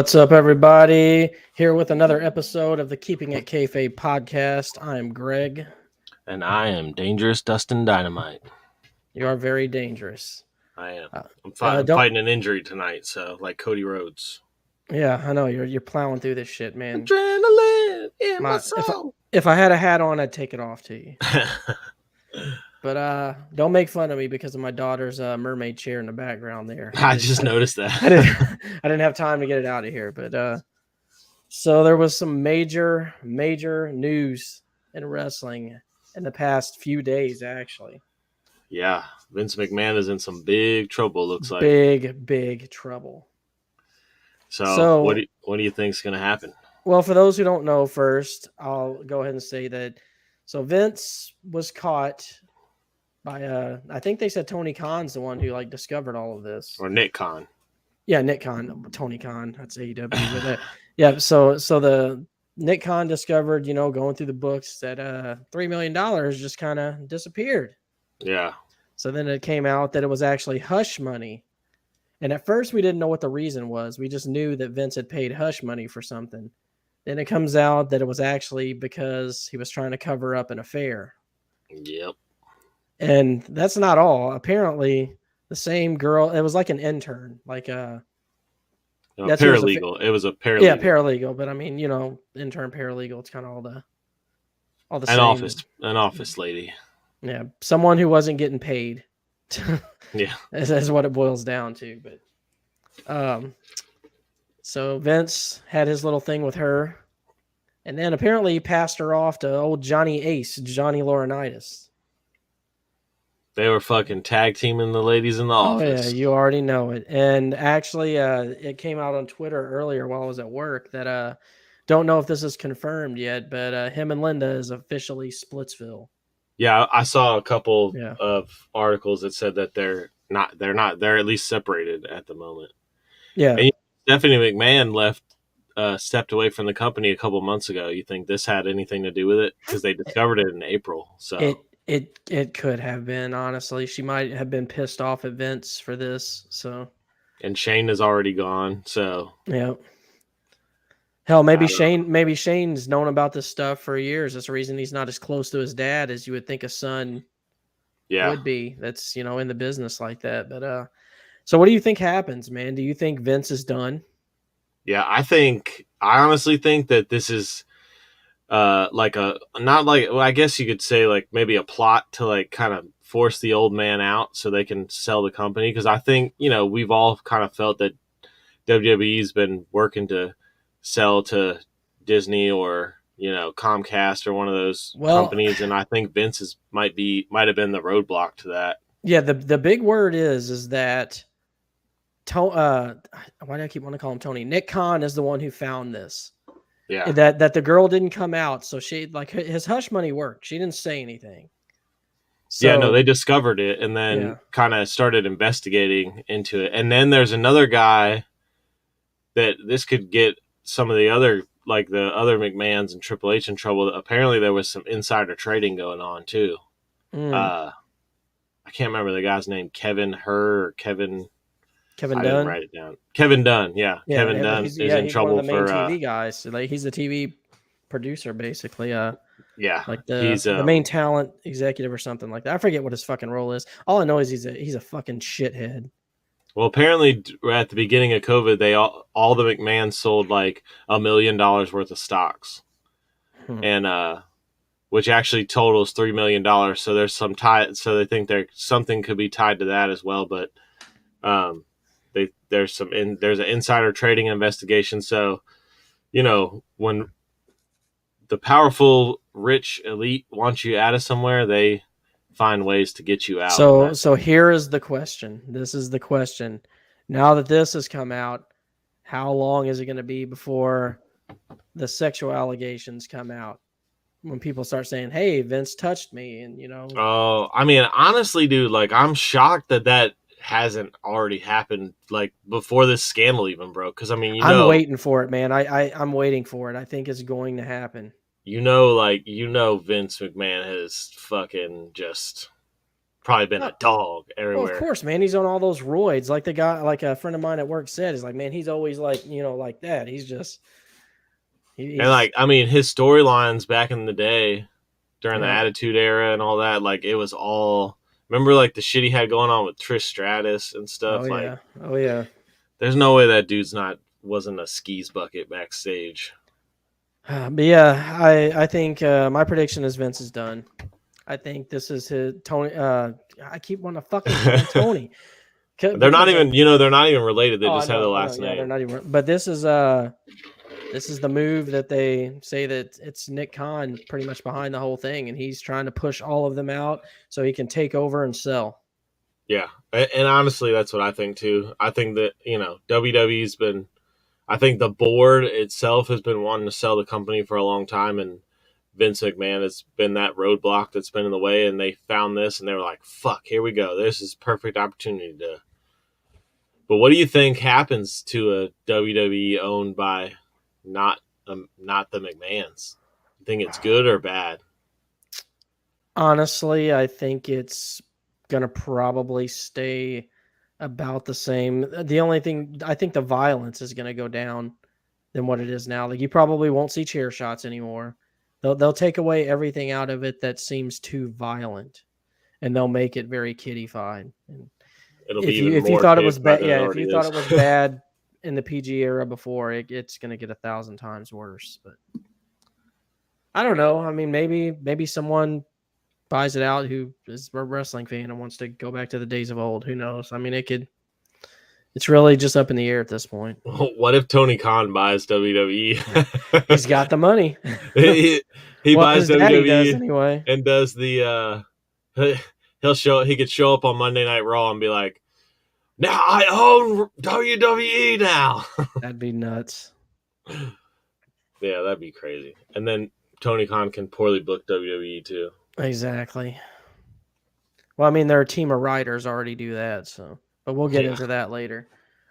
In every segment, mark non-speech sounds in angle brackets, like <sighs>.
What's up, everybody? Here with another episode of the Keeping It Kayfabe podcast. I'm Greg. And I am Dangerous Dustin Dynamite. You are very dangerous. I am. Uh, I'm, fi- uh, I'm fighting an injury tonight, so like Cody Rhodes. Yeah, I know you're you're plowing through this shit, man. Adrenaline in My- my if I- soul. If I had a hat on, I'd take it off to you. <laughs> But uh, don't make fun of me because of my daughter's uh, mermaid chair in the background there. <laughs> I just noticed that. I didn't I didn't have time to get it out of here, but uh so there was some major major news in wrestling in the past few days actually. yeah, Vince McMahon is in some big trouble. Looks like. big big trouble. so, so- what do you, what do you think's going to happen? Well, for those who don't know first, I'll go ahead and say that so Vince was caught by uh I think they said Tony Khan's the one who like discovered all of this. Or Nick Khan? Yeah, Nick Khan, Tony Khan. That's AEW. but, uh, yeah, so so the Nick Khan discovered, you know, going through the books that uh three million dollars just kind of disappeared. Yeah, So then it came out that it was actually hush money. And at first we didn't know what the reason was. We just knew that Vince had paid hush money for something. Then it comes out that it was actually because he was trying to cover up an affair. yep. And that's not all. Apparently, the same girl, it was like an intern, like uh No, That's was a paralegal. it was a paralegal. Yeah, paralegal. But I mean, you know, intern paralegal. It's kind of all the all the an same. office, an office lady. Yeah, someone who wasn't getting paid. <laughs> Yeah. is what it boils down to. But um, so Vince had his little thing with her, and then apparently he passed her off to old Johnny Ace, Johnny Laurinaitis. They were fucking tag teaming the ladies in the office. Oh yeah, you already know it. And actually, uh, it came out on Twitter earlier while I was at work that uh, don't know if this is confirmed yet, but uh, him and Linda is officially Splitsville. Yeah, I saw a couple Yeah. of articles that said that they're not they're not they're at least separated at the moment. Yeah, And- Stephanie McMahon left uh stepped away from the company a couple months ago. You think this had anything to do with it because they discovered it in April. So it it it could have been honestly. She might have been pissed off at Vince for this. So and Shane is already gone. So yeah. Hell, maybe don't know. Shane. Maybe Shane's known about this stuff for years. That's the reason he's not as close to his dad as you would think a son yeah, would be that's you know in the business like that but uh so what do you think happens man do you think vince is done yeah. I think I honestly think that this is uh like a not like well, I guess you could say like maybe a plot to like kind of force the old man out so they can sell the company because I think you know we've all kind of felt that WWE's been working to sell to Disney or you know Comcast or one of those Well- companies, and I think Vince's might be might have been the roadblock to that. yeah the the big word is is that to, uh why do i keep wanting to call him tony nick khan is the one who found this Yeah, that that the girl didn't come out so she like his hush money worked she didn't say anything so, yeah, no, they discovered it and then Yeah. kind of started investigating into it, and then there's another guy that this could get some of the other like the other McMahon's and Triple H in trouble. Apparently, there was some insider trading going on too. mm, Uh, I can't remember the guy's name, Kevin Her or Kevin. Kevin I dunn write it down. Kevin Dunn, yeah, Yeah, Kevin yeah, Dunn is yeah, in he's trouble one of the main for. Uh, tv guys So, like he's the tv producer basically uh yeah, like the he's the um, main talent executive or something like that. I forget what his fucking role is. All I know is he's a he's a fucking shithead. Well, apparently at the beginning of COVID, they all all the McMahons sold like a million dollars worth of stocks, Hmm. and uh, which actually totals three million dollars. So there's some tie. So they think there something could be tied to that as well. But um, they there's some in there's an insider trading investigation. So you know when the powerful rich elite want you out of somewhere, they find ways to get you out. So so here is the question. This is the question. Now that this has come out, how long is it going to be before the sexual allegations come out? When people start saying, "Hey, Vince touched me," and you know, Oh, I mean, honestly, dude, like I'm shocked that that hasn't already happened like before this scandal even broke. Because I mean, you I'm waiting for it, man. I, I I'm waiting for it. I think it's going to happen. you know, like you know, Vince McMahon has fucking just probably been a dog Well, everywhere. of course, man. He's on all those roids. Like the guy, like a friend of mine at work said, is like, man, he's always like, you know, like that. He's just, he- he's, and like, I mean, his storylines back in the day during the Attitude Era and all that, like it was all. Remember, like the shit he had going on with Trish Stratus and oh stuff. like, yeah, oh yeah. there's no way that dude's not wasn't a skis bucket backstage. <sighs> But yeah, I I think uh, my prediction is Vince is done. I think this is his Tony. Uh, I keep wanting to fucking <laughs> Tony. They're not even, you know, they're not even related. They Oh, just have the last know, yeah, they're not even. But this is uh, this is the move that they say that it's Nick Khan pretty much behind the whole thing, and he's trying to push all of them out so he can take over and sell. Yeah, and honestly, that's what I think too. I think that you know WWE's been, I think the board itself has been wanting to sell the company for a long time, and Vince McMahon has been that roadblock that's been in the way, and they found this, and they were like, "Fuck, here we go. This is perfect opportunity to." But what do you think happens to a WWE owned by not um, not the McMahons? You think it's good or bad? Honestly, I think it's gonna probably stay about the same. The only thing I think the violence is gonna go down than what it is now. Like you probably won't see chair shots anymore. They'll they'll take away everything out of it that seems too violent, and they'll make it very kiddified. And It'll if be you if you thought it was bad, yeah, if you thought is. it was <laughs> bad in the PG era before, it, it's gonna get a thousand times worse. But I don't know. I mean, maybe maybe someone buys it out who is a wrestling fan and wants to go back to the days of old. Who knows? I mean, it could. It's really just up in the air at this point. <laughs> what if Tony Khan buys WWE? <laughs> He's got the money. <laughs> he, he buys WWE anyway. and does the uh he'll show he could show up on Monday Night Raw and be like, Now I own WWE now. <laughs> That'd be nuts. yeah, that'd be crazy. And then Tony Khan can poorly book WWE too. Exactly. Well, I mean, their team of writers already do that, so but we'll get Yeah. into that later.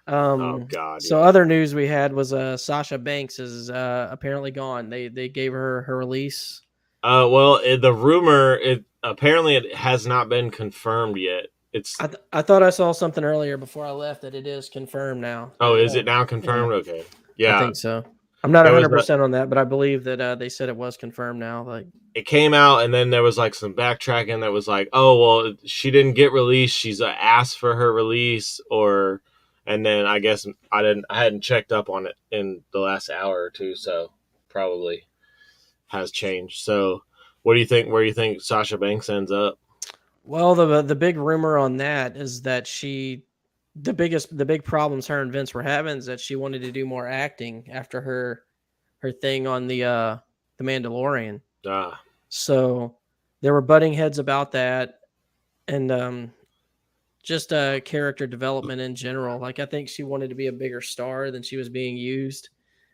Um, oh god. So yeah. other news we had was uh Sasha Banks is uh apparently gone. They they gave her her release. uh well it, the rumor it apparently it has not been confirmed yet. It's I, th- I thought I saw something earlier before I left that it is confirmed now. oh, is Yeah, it now confirmed? Okay. Yeah, I think so. I'm not There 100 percent on that, but I believe that uh, they said it was confirmed now. Like it came out and then there was like some backtracking that was like oh well she didn't get released she's uh, asked for her release or and then i guess i didn't i hadn't checked up on it in the last hour or two so probably has changed so what do you think where do you think sasha banks ends up Well, the the big rumor on that is that she, the biggest the big problems her and Vince were having is that she wanted to do more acting after her, her thing on the uh the Mandalorian. ah So there were butting heads about that, and um, just uh character development in general. Like I think she wanted to be a bigger star than she was being used.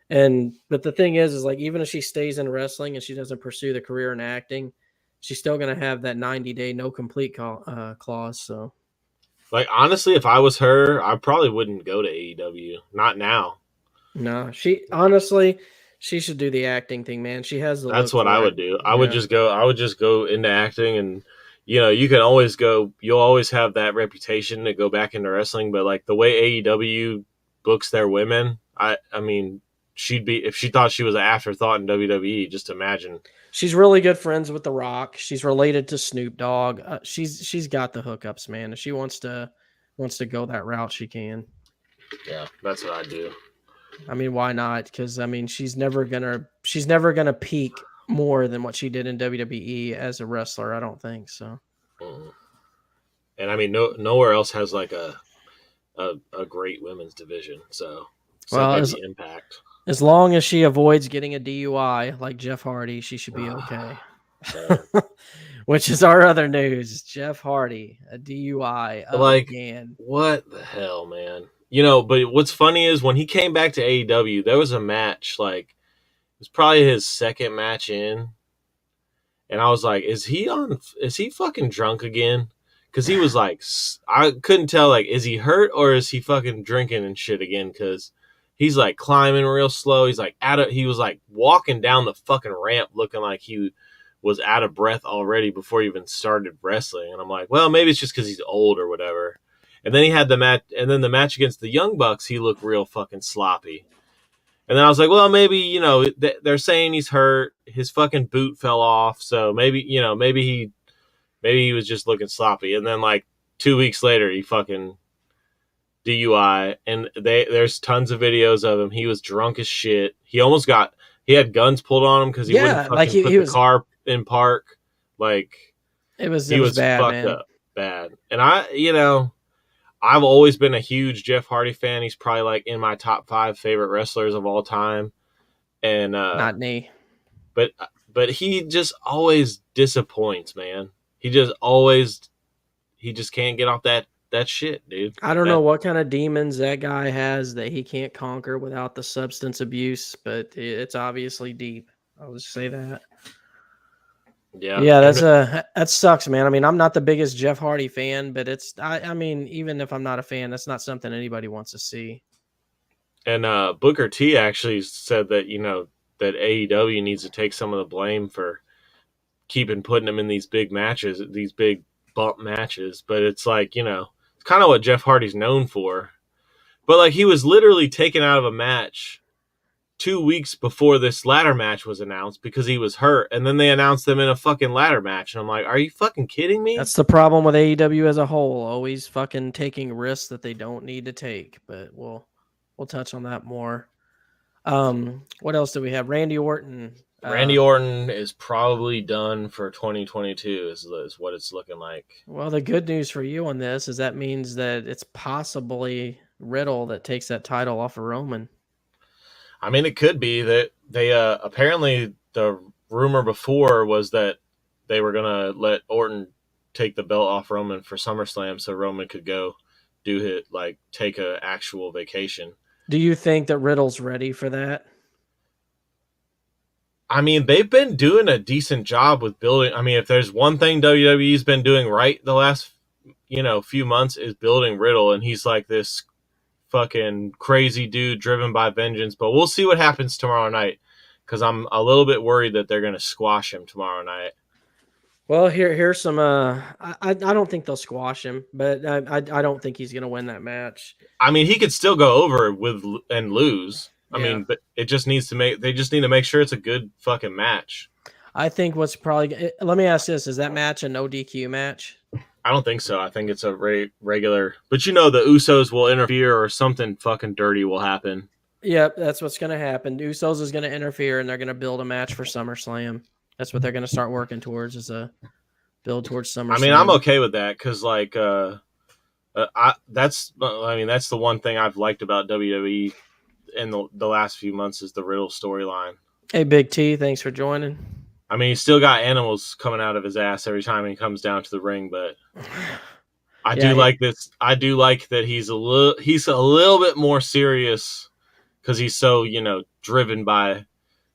And but the thing is, is like even if she stays in wrestling and she doesn't pursue the career in acting, she's still gonna have that ninety day no complete call, uh, clause. So like honestly if i was her i probably wouldn't go to aew not now no, she honestly she should do the acting thing, man. She has the. That's what I it. would do. I would just go. I would just go into acting, and you know, you can always go. You'll always have that reputation to go back into wrestling. But like the way AEW books their women, I, I mean, she'd be if she thought she was an afterthought in WWE. Just imagine. She's really good friends with The Rock. She's related to Snoop Dogg. Uh, she's she's got the hookups, man. If she wants to wants to go that route, she can. Yeah, that's what I do. I mean, why not? Because I mean, she's never gonna she's never gonna peak more than what she did in WWE as a wrestler. I don't think so. Mm. And I mean, no, nowhere else has like a a, a great women's division. So, so Well, as- Impact. As long as she avoids getting a DUI like Jeff Hardy, she should be okay. <laughs> Which is our other news. Jeff Hardy, a DUI Like- again. What the hell, man? You know, but what's funny is when he came back to AEW, there was a match like it was probably his second match in, and I was like, "Is he on? Is he fucking drunk again?" Because he was like, I couldn't tell like, is he hurt or is he fucking drinking and shit again? Because he's like climbing real slow. He's like out of. He was like walking down the fucking ramp, looking like he was out of breath already before he even started wrestling. And I'm like, well, maybe it's just because he's old or whatever. And then he had the match, and then the match against the Young Bucks, he looked real fucking sloppy. And then I was like, well, maybe you know they're saying he's hurt. His fucking boot fell off, so maybe you know maybe he maybe he was just looking sloppy. And then like two weeks later, he fucking DUI, and they there's tons of videos of him. He was drunk as shit. He almost got he had guns pulled on him because he Yeah, wouldn't like fucking he- put he the was- car in park. Like It was he it was, was, bad, fucked man. up bad. And I, you know, I've always been a huge Jeff Hardy fan. He's probably like in my top five favorite wrestlers of all time. And uh, Not me. but but he just always disappoints, man. He just always he just can't get off that that shit, dude. I don't That- know what kind of demons that guy has that he can't conquer without the substance abuse, but it's obviously deep. I'll just say that. Yeah, Yeah, that's a that sucks, man. I mean, I'm not the biggest Jeff Hardy fan, but it's I, I mean, even if I'm not a fan, that's not something anybody wants to see. and uh, Booker T actually said that you know that AEW needs to take some of the blame for keeping putting him in these big matches, these big bump matches. But it's like you know, kind of what Jeff Hardy's known for. But like he was literally taken out of a match two weeks before this ladder match was announced because he was hurt, and then they announced them in a fucking ladder match, and I'm like, are you fucking kidding me? That's the problem with AEW as a whole, always fucking taking risks that they don't need to take. But we'll we'll touch on that more. Um, what else do we have? Randy Orton. Uh, Randy Orton is probably done for 2022, is, is what it's looking like. Well, the good news for you on this is that means that it's possibly Riddle that takes that title off of Roman. I mean, it could be that they uh, apparently the rumor before was that they were gonna let Orton take the belt off Roman for SummerSlam, so Roman could go do it like take a actual vacation. Do you think that Riddle's ready for that? I mean, they've been doing a decent job with building. I mean, if there's one thing WWE's been doing right the last you know few months is building Riddle, and he's like this fucking crazy dude driven by vengeance. But we'll see what happens tomorrow night because I'm a little bit worried that they're gonna squash him tomorrow night. Well, here here's some. Uh, I I don't think they'll squash him, but I I, I don't think he's gonna win that match. I mean, he could still go over with and lose. I Yeah. mean, but it just needs to make. They just need to make sure it's a good fucking match. I think what's probably. eh, Let me ask this: Is that match a no DQ match? I don't think so. I think it's a re- regular. But you know, the Usos will interfere or something fucking dirty will happen. Yep, that's what's gonna happen. Usos is gonna interfere, and they're gonna build a match for SummerSlam. That's what they're gonna start working towards is a build towards SummerSlam. I mean, I'm okay with that because like, uh, uh, I that's. I mean, that's the one thing I've liked about WWE in the, the last few months is the Riddle storyline. Hey, Big T, thanks for joining. I mean, he's still got animals coming out of his ass every time he comes down to the ring, but I <laughs> Yeah, do he- like this. I do like that he's a little he's a little bit more serious because he's so you know driven by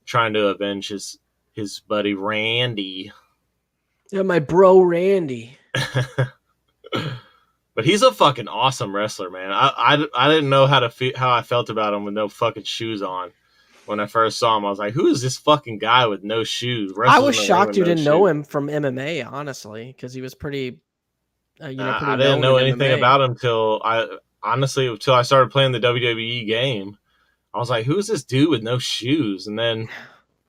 trying to avenge his his buddy Randy. Yeah, my bro Randy. <laughs> but he's a fucking awesome wrestler, man. I, I, I didn't know how to feel how I felt about him with no fucking shoes on. When I first saw him, I was like, "Who is this fucking guy with no shoes?" I was in the ring shocked you no didn't know him from MMA, honestly, because he was pretty. Uh, you know, I- pretty I didn't know anything MMA. about him till I honestly until I started playing the WWE game. I was like, "Who's this dude with no shoes?" And then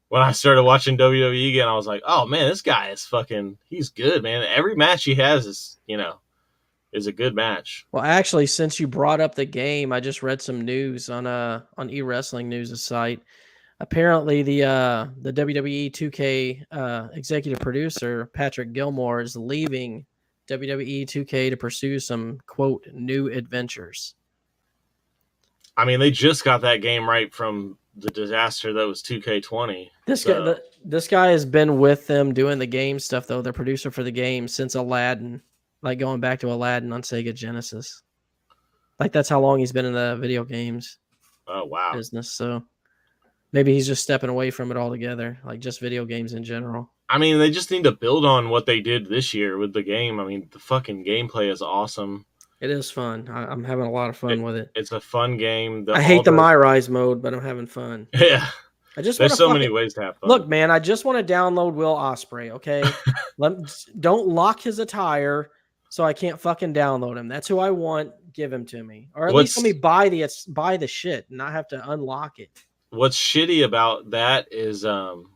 when I started watching WWE again, I was like, "Oh man, this guy is fucking. He's good, man. Every match he has is, you know, is a good match." Well, actually, since you brought up the game, I just read some news on uh on e wrestling news site. Apparently, the uh the WWE 2K uh, executive producer Patrick Gilmore is leaving WWE 2K to pursue some quote new adventures. I mean, they just got that game right from the disaster that was 2K20. This guy, the, this guy has been with them doing the game stuff though. The producer for the game since Aladdin, like going back to Aladdin on Sega Genesis. Like that's how long he's been in the video games Oh wow. business. So maybe he's just stepping away from it altogether, like just video games in general. I mean, they just need to build on what they did this year with the game. I mean, the fucking gameplay is awesome. It is fun. I, I'm having a lot of fun with it. It's a fun game. The, I hate all the My Rise mode, but I'm having fun. <laughs> Yeah. I just There's so fucking- many ways to have fun. Look, man, I just want to download Will Ospreay. Okay, <laughs> Let don't lock his attire so I can't fucking download him. That's who I want. Give him to me, or at least let me buy the buy the shit and not have to unlock it. what's shitty about that is um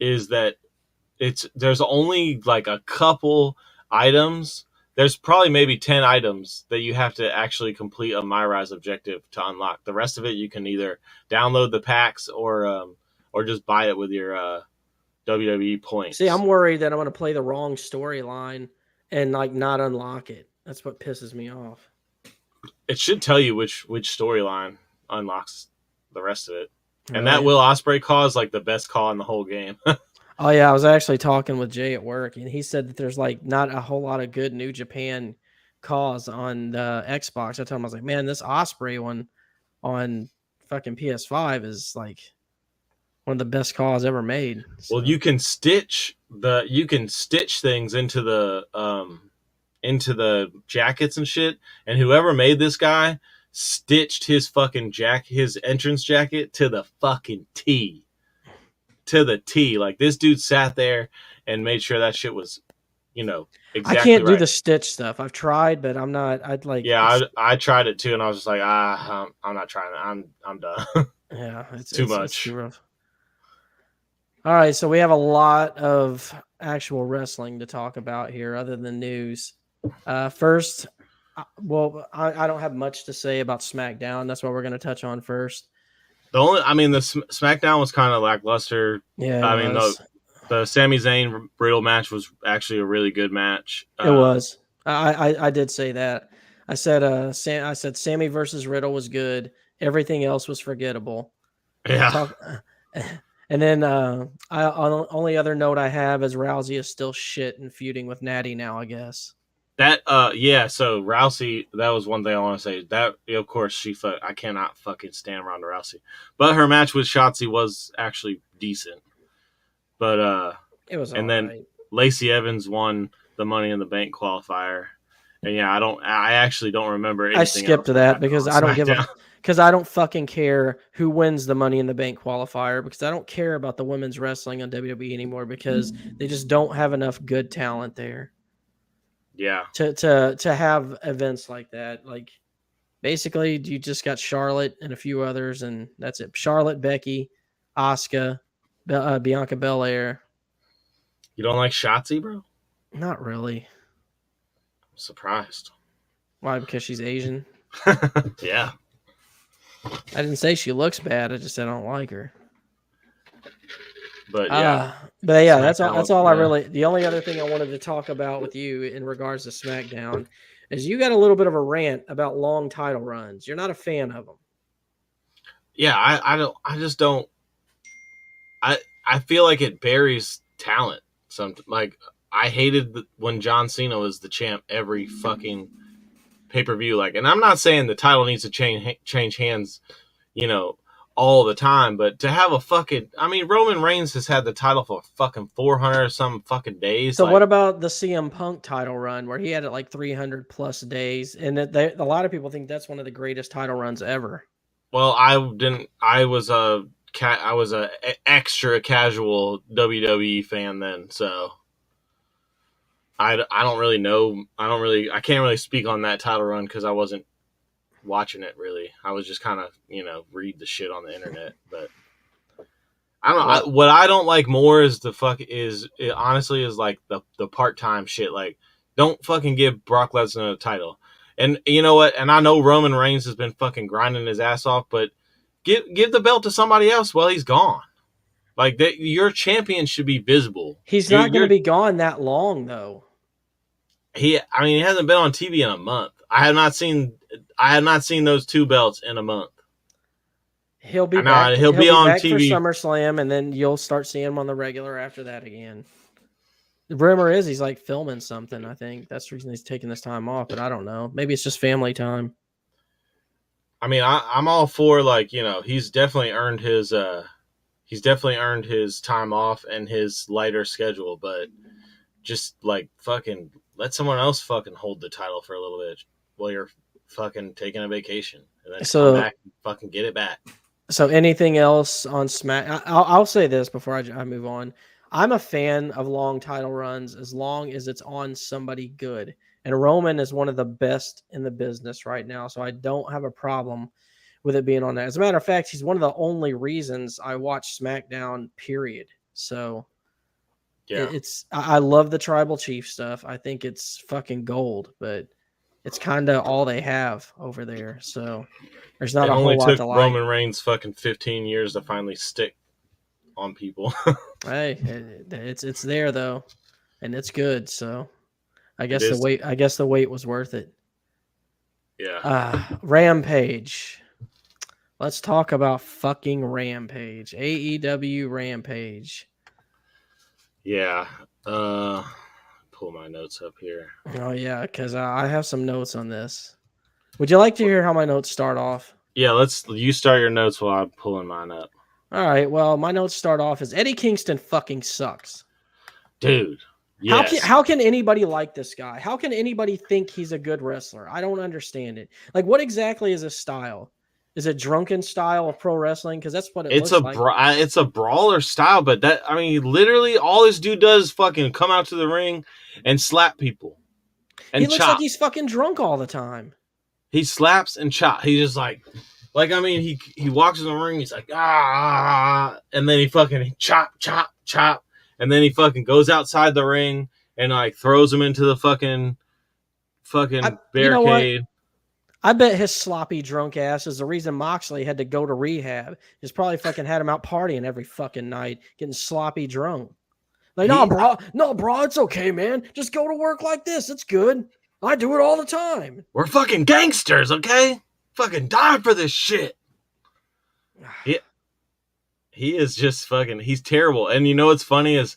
is that it's there's only like a couple items there's probably maybe 10 items that you have to actually complete a myrise objective to unlock the rest of it you can either download the packs or um or just buy it with your uh wwe points See, I'm worried that I'm going to play the wrong storyline and like not unlock it. That's what pisses me off. it should tell you which which storyline unlocks the rest of it and that will ospreay call is like the best call in the whole game <laughs> Oh yeah, I was actually talking with Jay at work, and he said that there's like not a whole lot of good New Japan calls on the Xbox. I told him I was like, man, this Ospreay one on fucking PS5 is like one of the best calls ever made. Well, you can stitch the you can stitch things into the um into the jackets and shit. And whoever made this guy stitched his fucking jack his entrance jacket to the fucking T. To the T. Like this dude sat there and made sure that shit was, you know, exactly I can't do the stitch stuff. I've tried, but I'm not. I'd like. Yeah, I, I tried it too, and I was just like, ah, I'm, I'm not trying. it. I'm I'm done. <laughs> yeah, it's too it's- it's much. too rough. All right, so we have a lot of actual wrestling to talk about here, other than news. Uh, first, uh, well, I, I don't have much to say about SmackDown. That's what we're going to touch on first. the only, I mean, the Sm- SmackDown was kind of lackluster. Yeah, I mean, was. The Sami Zayn Riddle match was actually a really good match. it was. I, I I did say that. I said uh, Sam, I said Sammy versus Riddle was good. Everything else was forgettable. Yeah, Talk- <laughs> and then uh, I on- only other note I have is Rousey is still shit and feuding with Natty now. I guess. that. Uh, yeah. So Rousey, that was one thing I want to say. That of course she. fuck. I cannot fucking stand Ronda Rousey, but her match with Shotzi was actually decent. But uh, It was. And then- alright. Lacey Evans won the Money in the Bank qualifier, and yeah, I don't. I actually don't remember. I skipped else that because I don't give a SmackDown. <laughs> because I don't fucking care who wins the Money in the Bank qualifier because I don't care about the women's wrestling on WWE anymore because they just don't have enough good talent there Yeah, to to to have events like that. Like basically, you just got Charlotte and a few others, and that's it. Charlotte, Becky, Asuka, Be- uh, Bianca Belair. you don't like Shotzi, bro? Not really. I'm surprised. Why? Because she's Asian. <laughs> yeah, I didn't say she looks bad. I just said I don't like her. but yeah. Uh, but yeah, that's all. That's all I really. The only other thing I wanted to talk about with you in regards to SmackDown is you got a little bit of a rant about long title runs. You're not a fan of them. yeah I, I don't i just don't i i feel like it buries talent some like i hated the, when john cena was the champ every fucking pay-per-view like and i'm not saying the title needs to change change hands you know all the time but to have a fucking i mean roman reigns has had the title for fucking 400 or some fucking days So like, what about the CM Punk title run where he had it like 300 plus days, and that they, a lot of people think that's one of the greatest title runs ever. Well, I didn't. I was a cat. I was a extra casual WWE fan then, so I, I don't really know. I don't really. I can't really speak on that title run because I wasn't watching it really. I was just kind of you know read the shit on the internet, but. I don't know. I, what I don't like more is the fuck is it honestly is like the the part time shit. Like, don't fucking give Brock Lesnar a title. And you know what? And I know Roman Reigns has been fucking grinding his ass off, but give give the belt to somebody else while he's gone. Like that, your champion should be visible. He's not going to be gone that long though. He, I mean, he hasn't been on TV in a month. I have not seen. I have not seen those two belts in a month. He'll be back. he'll be on back TV. for SummerSlam, and then you'll start seeing him on the regular after that again. The rumor is he's like filming something. I think that's the reason he's taking this time off, but I don't know. Maybe it's just family time. I mean, I, I'm all for like you know he's definitely earned his. uh He's definitely earned his time off and his lighter schedule, but just like fucking let someone else fucking hold the title for a little bit while you're fucking taking a vacation and then So- come back and fucking get it back. So anything else on Smack? I- I'll, I'll say this before I move on. I'm a fan of long title runs as long as it's on somebody good. And Roman is one of the best in the business right now. So I don't have a problem with it being on that. As a matter of fact, he's one of the only reasons I watch SmackDown, period. So Yeah. it- it's I, love the tribal chief stuff. I think it's fucking gold, but it's kind of all they have over there. So there's not it a only whole lot took to like. Roman Reigns fucking 15 years to finally stick on people. <laughs> Hey, it- it's it's there though, and it's good. So I guess the wait. I guess the wait was worth it. yeah. Uh, Rampage. Let's talk about fucking Rampage. AEW Rampage. Yeah. Uh pull my notes up here. Oh yeah, because I have some notes on this. Would you like to hear how my notes start off? Yeah, let's you start your notes while I'm pulling mine up. All right. Well, my notes start off as Eddie Kingston fucking sucks. Dude. Yes. How can how can anybody like this guy? How can anybody think he's a good wrestler? I don't understand it. Like, what exactly is his style? Is it drunken style of pro wrestling? Because that's what it it's a looks like. bra- it's a brawler style, but that I mean, literally all this dude does is fucking come out to the ring and slap people and he looks chop. like he's fucking drunk all the time. he slaps and chop. He just like, like I mean, he he walks in the ring. He's like ah, and then he fucking chop, chop, chop, and then he fucking goes outside the ring and like throws him into the fucking fucking I- you know barricade. I bet his sloppy drunk ass is the reason Moxley had to go to rehab. He's probably fucking had him out partying every fucking night, getting sloppy drunk. Like, no, He- bro, no, bro, it's okay, man. Just go to work like this. It's good. I do it all the time. We're fucking gangsters, okay? Fucking die for this shit. <sighs> Yeah, He is just fucking. He's terrible. And you know what's funny is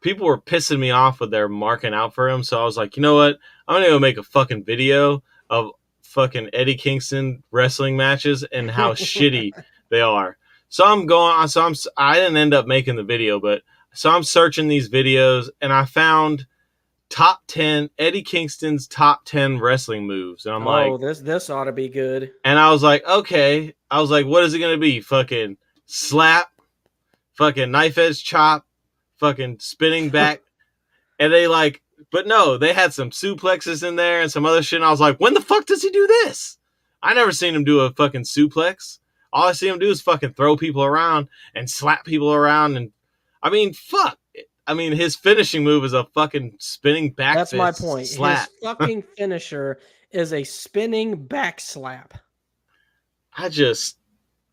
people were pissing me off with their marking out for him. So I was like, you know what? I'm gonna go make a fucking video of fucking Eddie Kingston wrestling matches and how <laughs> shitty they are. So I'm going. So I'm. I didn't end up making the video, but so I'm searching these videos and I found top ten Eddie Kingston's top ten wrestling moves, and I'm oh, like, oh, this this ought to be good. and I was like, okay. I was like, what is it gonna be? Fucking slap, fucking knife edge chop, fucking spinning back. <laughs> and they like, but no, they had some suplexes in there and some other shit. And I was like, when the fuck does he do this? I never seen him do a fucking suplex. All I see him do is fucking throw people around and slap people around. And I mean, fuck. I mean, his finishing move is a fucking spinning back. That's my point. Slap. His <laughs> fucking finisher is a spinning back slap. I just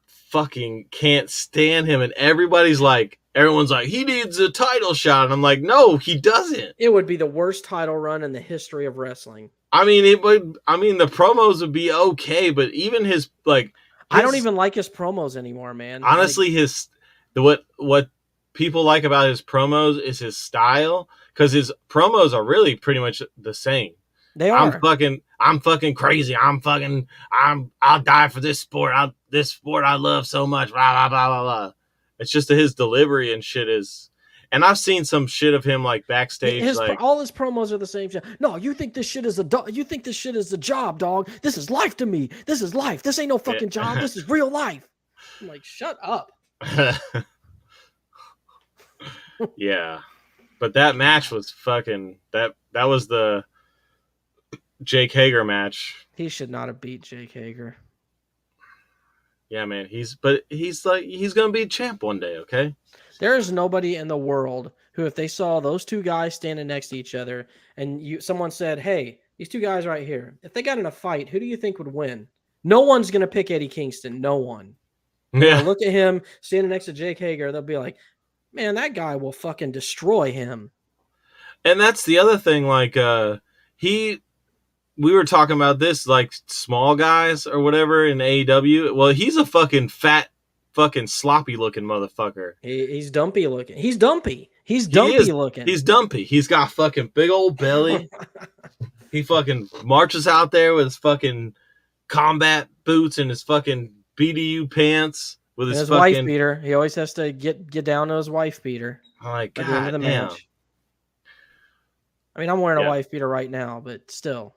fucking can't stand him. And everybody's like, everyone's like, he needs a title shot. And I'm like, no, he doesn't. It would be the worst title run in the history of wrestling. I mean, it would. I mean, the promos would be okay, but even his like, I don't even like his promos anymore, man. Like, honestly his the what what people like about his promos is his style because his promos are really pretty much the same. they are. I'm fucking I'm fucking crazy. I'm fucking I'm I'll die for this sport. I this sport I love so much. Blah blah blah blah blah. It's just that his delivery and shit is and I've seen some shit of him like backstage His, like all his promos are the same shit. No, you think this shit is a do- you think this shit is a job, dog. This is life to me. This is life. This ain't no fucking job. This is <laughs> real life. I'm like, shut up. <laughs> yeah. But that match was fucking that that was the Jake Hager match. He should not have beat Jake Hager. Yeah, man. He's but he's like he's gonna be a champ one day, okay? There is nobody in the world who, if they saw those two guys standing next to each other, and you someone said, "Hey, these two guys right here, if they got in a fight, who do you think would win?" No one's gonna pick Eddie Kingston. No one. <laughs> Yeah. look at him standing next to Jake Hager. They'll be like, "Man, that guy will fucking destroy him." And that's the other thing, like uh he we were talking about this, like small guys or whatever in AEW. Well, he's a fucking fat, fucking sloppy looking motherfucker. He, he's dumpy looking. He's dumpy. He's He dumpy is. looking. He's dumpy. He's got fucking big old belly. <laughs> he fucking marches out there with his fucking combat boots and his fucking BDU pants with And his, his wife fucking beater. He always has to get get down to his wife beater I'm like at the end God of the damn. match. I mean, I'm wearing Yeah. a wife beater right now, but still,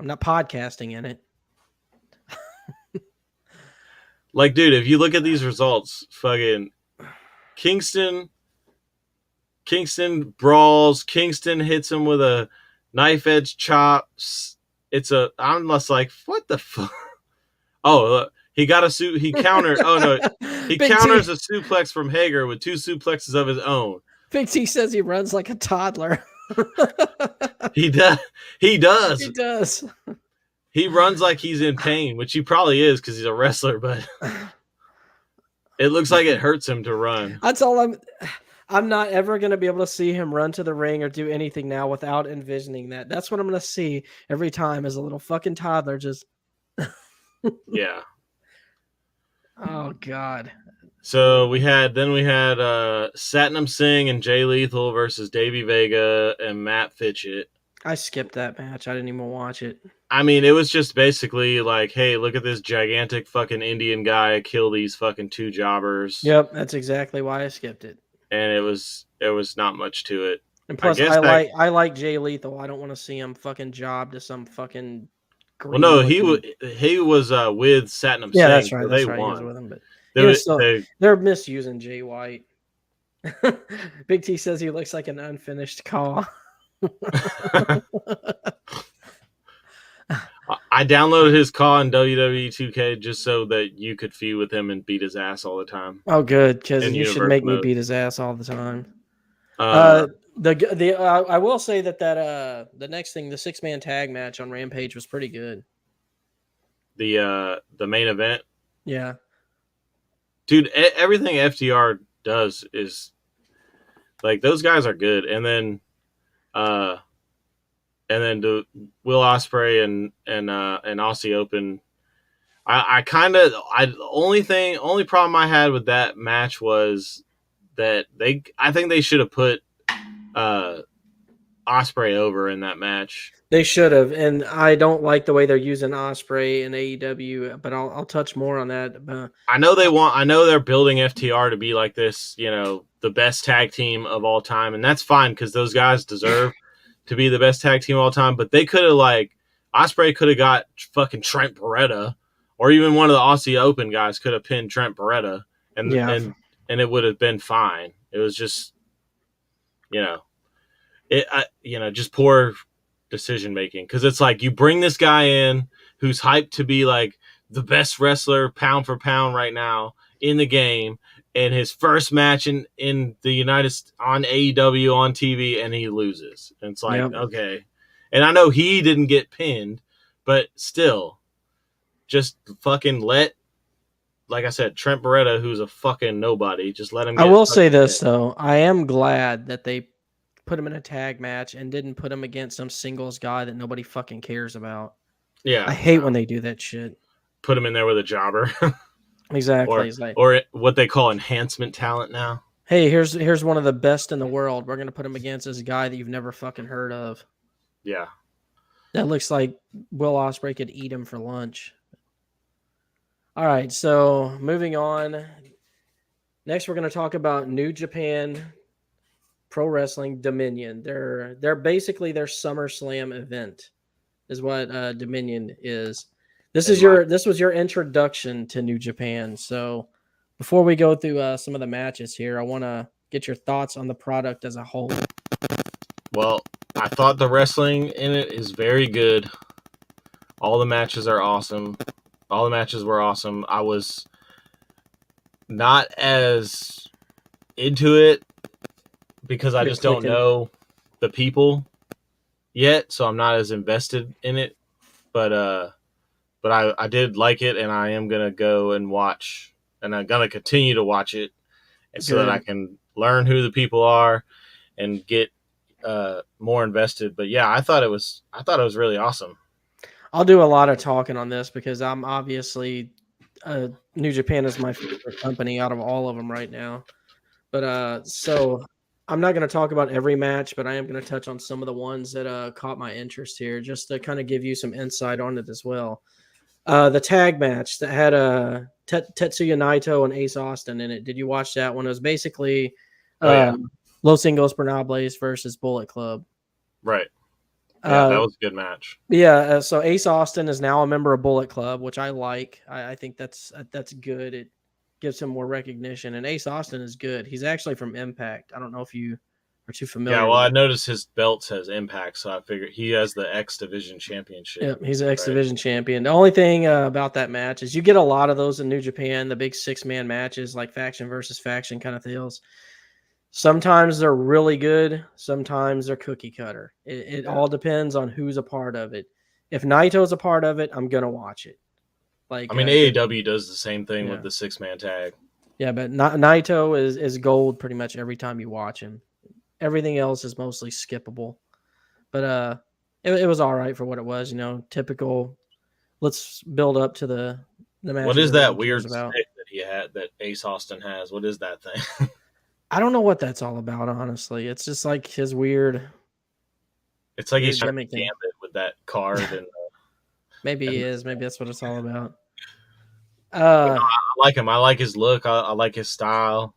I'm not podcasting in it. Like, dude, if you look at these results, fucking Kingston, Kingston brawls. Kingston hits him with a knife edge chop. It's a. I'm just like, what the fuck? <laughs> Oh, look, he got a suit. He countered. oh no, he <laughs> Big counters T, a suplex from Hager with two suplexes of his own. Big T says he runs like a toddler. <laughs> <laughs> He does. He does. he does. He runs like he's in pain, which he probably is because he's a wrestler. But <laughs> it looks like it hurts him to run. That's all I'm. I'm not ever going to be able to see him run to the ring or do anything now without envisioning that. That's what I'm going to see every time as a little fucking toddler. Just Yeah. <laughs> oh god. So we had then we had uh Satnam Singh and Jay Lethal versus Davey Vega and Matt Fitchett. I skipped that match. I didn't even watch it. I mean, it was just basically like, hey, look at this gigantic fucking Indian guy kill these fucking two jobbers. Yep, that's exactly why I skipped it. And it was it was not much to it. And plus, I, guess that- like I like Jay Lethal. I don't want to see him fucking job to some fucking. Well, no, he was he was uh with Satnam Yeah, Singh. that's so right. They That's right. He was won. with him, but They, He was was- still- they- they're misusing Jay White. <laughs> Big T says he looks like an unfinished call. <laughs> I downloaded his call in WWE 2K just so that you could feud with him and beat his ass all the time. Oh, good, because you should make me beat his ass all the time. Uh, Uh, the the uh, I will say that that uh the next thing the six man tag match on Rampage was pretty good. the uh the main event, Yeah, dude. everything FTR does is like those guys are good, and then uh and then the Will Ospreay and and uh and Aussie Open. I, I kind of I the only thing only problem I had with that match was that they I think they should have put uh Ospreay over in that match. they should have, and I don't like the way they're using Ospreay in AEW, but I'll I'll touch more on that. Uh, I know they want I know they're building FTR to be like this, you know, the best tag team of all time and that's fine cuz those guys deserve <laughs> to be the best tag team of all time, but they could have like Ospreay could have got fucking Trent Beretta or even one of the Aussie Open guys could have pinned Trent Beretta and Yeah. and and it would have been fine. It was just you know, it I, you know, just poor decision making cuz it's like you bring this guy in who's hyped to be like the best wrestler pound for pound right now in the game and his first match in in the United on AEW on TV and he loses. And it's like, Yep. okay. And I know he didn't get pinned, but still just fucking let like I said, Trent Beretta, who's a fucking nobody, just let him go. I will say this pinned. though, I am glad that they put him in a tag match and didn't put him against some singles guy that nobody fucking cares about. Yeah. I hate when they do that shit. put him in there with a jobber <laughs> Exactly. Or- like, or what they call enhancement talent now. hey, here's here's one of the best in the world. We're gonna put him against this guy that you've never fucking heard of. Yeah. That looks like Will Ospreay could eat him for lunch. All right, so moving on. Next, we're going to talk about New Japan Pro Wrestling Dominion. They're they're basically their SummerSlam event, is what uh, Dominion is. This is your this was your introduction to New Japan. So before we go through uh, some of the matches here, I want to get your thoughts on the product as a whole. Well, I thought the wrestling in it is very good. All the matches are awesome. All the matches were awesome. I was not as into it because I just don't know the people yet, so I'm not as invested in it. But uh but I, I did like it and I am gonna go and watch and I'm gonna continue to watch it and so that I can learn who the people are and get uh more invested. But yeah, I thought it was I thought it was really awesome. I'll do a lot of talking on this because I'm obviously uh, New Japan is my favorite company out of all of them right now. But uh, so I'm not going to talk about every match, but I am going to touch on some of the ones that uh, caught my interest here, just to kind of give you some insight on it as well. Uh, the tag match that had uh, Tet- Tetsuya Naito and Ace Austin in it. Did you watch that one? It was basically Oh, yeah. um, Los Ingobernables versus Bullet Club. Right. Yeah, Uh, that was a good match. Yeah, uh, so Ace Austin is now a member of Bullet Club, which I like. I, I think that's uh, that's good. It gives him more recognition, and Ace Austin is good. He's actually from Impact. I don't know if you are too familiar. Yeah, well, I noticed his belt says Impact, so I figured he has the X Division Championship. Yeah, he's an? X Division champion. The only thing uh, about that match is you get a lot of those in New Japan, the big six man matches, like faction versus faction kind of deals. Sometimes they're really good. Sometimes they're cookie cutter. It, it Yeah. all depends on who's a part of it. If Naito's a part of it, I'm gonna watch it. Like I mean, uh, AEW does the same thing Yeah. with the six man tag. Yeah, but Na- Naito is is gold pretty much every time you watch him. Everything else is mostly skippable. But uh it, it was all right for what it was, you know, typical let's build up to the the match. What is that weird about. stick that he had that Ace Austin has? What is that thing? <laughs> I don't know what that's all about, honestly. It's just like his weird it's like he's Weird trying to gimmick gambit with that card, <laughs> and uh, maybe he is, maybe that's what it's all about. Uh I like him. I like his look. I, I like his style.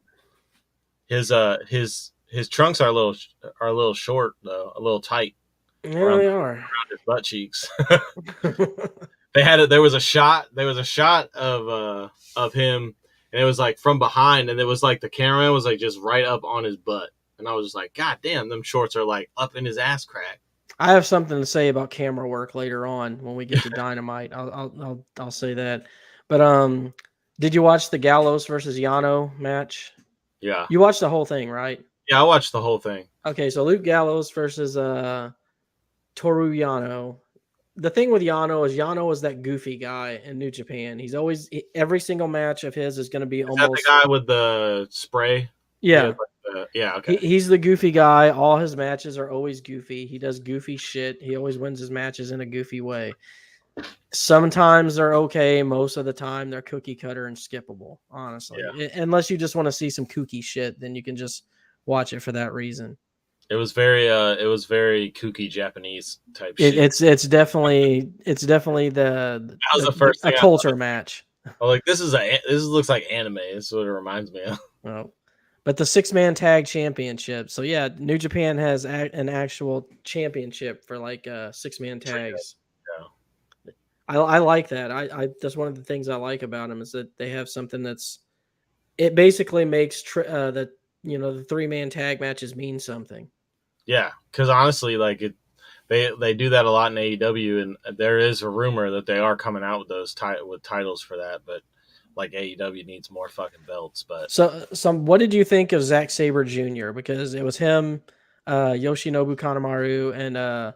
His uh his his trunks are a little are a little short though, a little tight yeah, they are. around his butt cheeks. <laughs> <laughs> they had it. There was a shot. There was a shot of uh of him, and it was like from behind, and it was like the camera was like just right up on his butt, and I was just like, God damn, them shorts are like up in his ass crack. I have something to say about camera work later on when we get to <laughs> Dynamite. I'll, I'll I'll I'll say that. But um, did you watch the Gallows versus Yano match? Yeah, You watched the whole thing, right? yeah, I watched the whole thing. Okay, so Luke Gallows versus uh Toru Yano. The thing with Yano is Yano is that goofy guy in New Japan. He's always every single match of his is going to be Is almost that the guy with the spray? yeah. like the- yeah. Okay. He, he's the goofy guy. All his matches are always goofy. He does goofy shit. He always wins his matches in a goofy way. Sometimes they're okay. Most of the time, they're cookie cutter and skippable. Honestly, Yeah. I- unless you just want to see some kooky shit, then you can just watch it for that reason. It was very uh it was very kooky Japanese type It, it's it's definitely it's definitely the That was the- the first a culture match. I'm like this is a this looks like anime. This is what it reminds me of. <laughs> Well, but the six man tag championship. So yeah, New Japan has a, an actual championship for like uh, six man tags. I, I like that. I, I that's one of the things I like about them is that they have something that's it basically makes tri- uh, the you know the three man tag matches mean something. Yeah, because honestly, like it, they they do that a lot in AEW, and there is a rumor that they are coming out with those ti- with titles for that. But like AEW needs more fucking belts. But So, some what did you think of Zack Sabre Jr. Because it was him, uh, Yoshinobu Kanemaru, and uh,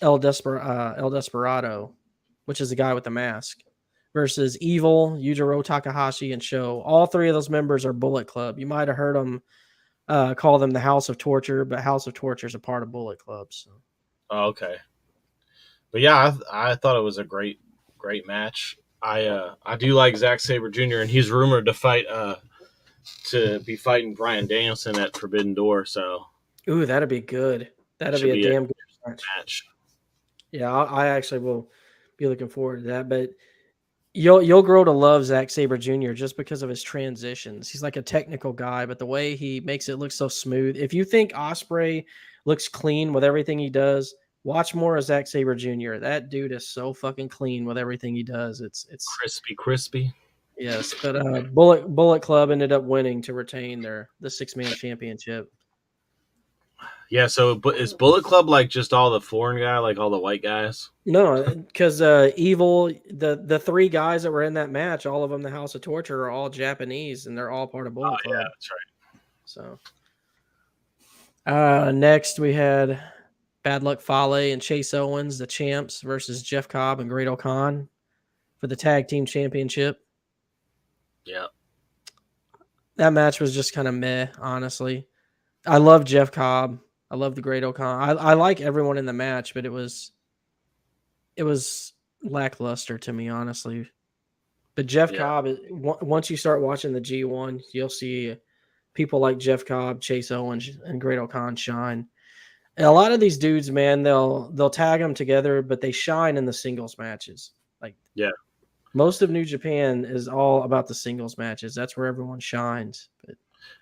El Desper uh, El Desperado, which is the guy with the mask, versus Evil, Yujiro Takahashi, and SHO. All three of those members are Bullet Club. You might have heard them uh, call them the House of Torture, but House of Torture is a part of Bullet Club. So. oh, okay, but yeah, I, I thought it was a great great match. I uh I do like Zack Sabre Jr. and he's rumored to fight uh to be fighting Bryan Danielson at Forbidden Door. So Ooh, that'd be good. That'd be a be a- damn good match. match. Yeah, I, I actually will be looking forward to that. But you'll you'll grow to love Zack Sabre Jr. just because of his transitions. He's like a technical guy, but the way he makes it look so smooth. If you think Ospreay looks clean with everything he does, watch more of Zack Sabre Jr. That dude is so fucking clean with everything he does. It's it's Crispy, crispy. yes. But uh, Bullet Bullet Club ended up winning to retain their the six man championship. Yeah. So, but is Bullet Club like just all the foreign guy, like all the white guys? No, because uh, evil the the three guys that were in that match, all of them, the House of Torture, are all Japanese, and they're all part of Bullet Oh, Club. yeah, that's right. So, uh, next we had Bad Luck Fale and Chase Owens, the champs, versus Jeff Cobb and Great-O-Khan for the tag team championship. Yeah. That match was just kind of meh, honestly. I love Jeff Cobb. I love the Great Khan. I, I like everyone in the match, but it was it was lackluster to me, honestly. But Jeff Yeah. Cobb, is- once you start watching the G1, you'll see people like Jeff Cobb, Chase Owens, and Great Khan shine. And a lot of these dudes, man, they'll they'll tag them together, but they shine in the singles matches. Like Yeah. most of New Japan is all about the singles matches. That's where everyone shines. But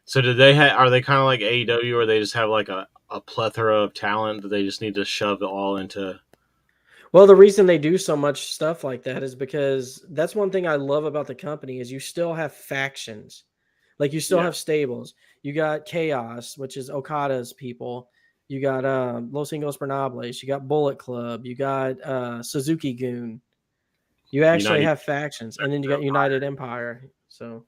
So did they have? Are they kind of like AEW, or they just have like a a plethora of talent that they just need to shove it all into. Well, the reason they do so much stuff like that is because that's one thing I love about the company is you still have factions. Like you still Yeah. have stables. You got Chaos, which is Okada's people. You got uh, Los Ingobernables. You got Bullet Club. You got uh, Suzuki-gun. You actually United- have factions, and then you got United Empire. So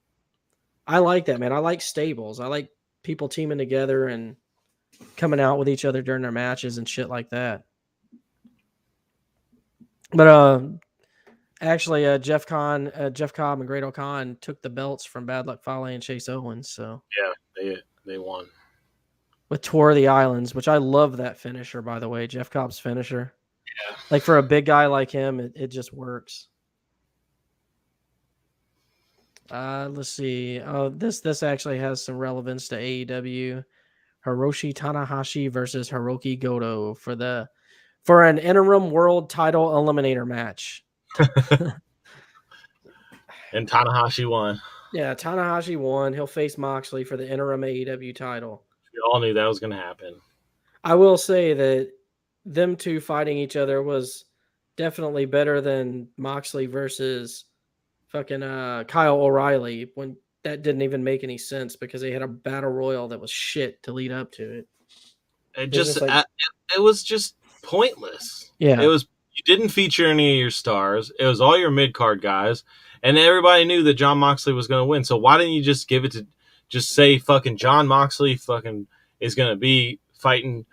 I like that, man. I like stables. I like people teaming together and coming out with each other during their matches and shit like that. But uh, actually, uh, Jeff Con, uh, Jeff Cobb, and Great-O-Khan took the belts from Bad Luck Fale and Chase Owens. So yeah, They they won. with Tour of the Islands, which I love that finisher, by the way, Jeff Cobb's finisher. Yeah. Like for a big guy like him, it, it just works. Uh, let's see. Oh, this this actually has some relevance to AEW. Hiroshi Tanahashi versus Hiroki Goto for the for an interim world title eliminator match. <laughs> And Tanahashi won. Yeah, Tanahashi won. He'll face Moxley for the interim AEW title. We all knew that was going to happen. I will say that them two fighting each other was definitely better than Moxley versus fucking uh, Kyle O'Reilly when that didn't even make any sense because they had a battle royal that was shit to lead up to it. It was just just like- uh, it, it was just pointless. Yeah. It was you didn't feature any of your stars. It was all your mid card guys, and everybody knew that Jon Moxley was going to win. So why didn't you just give it to just say fucking Jon Moxley fucking is going to be fighting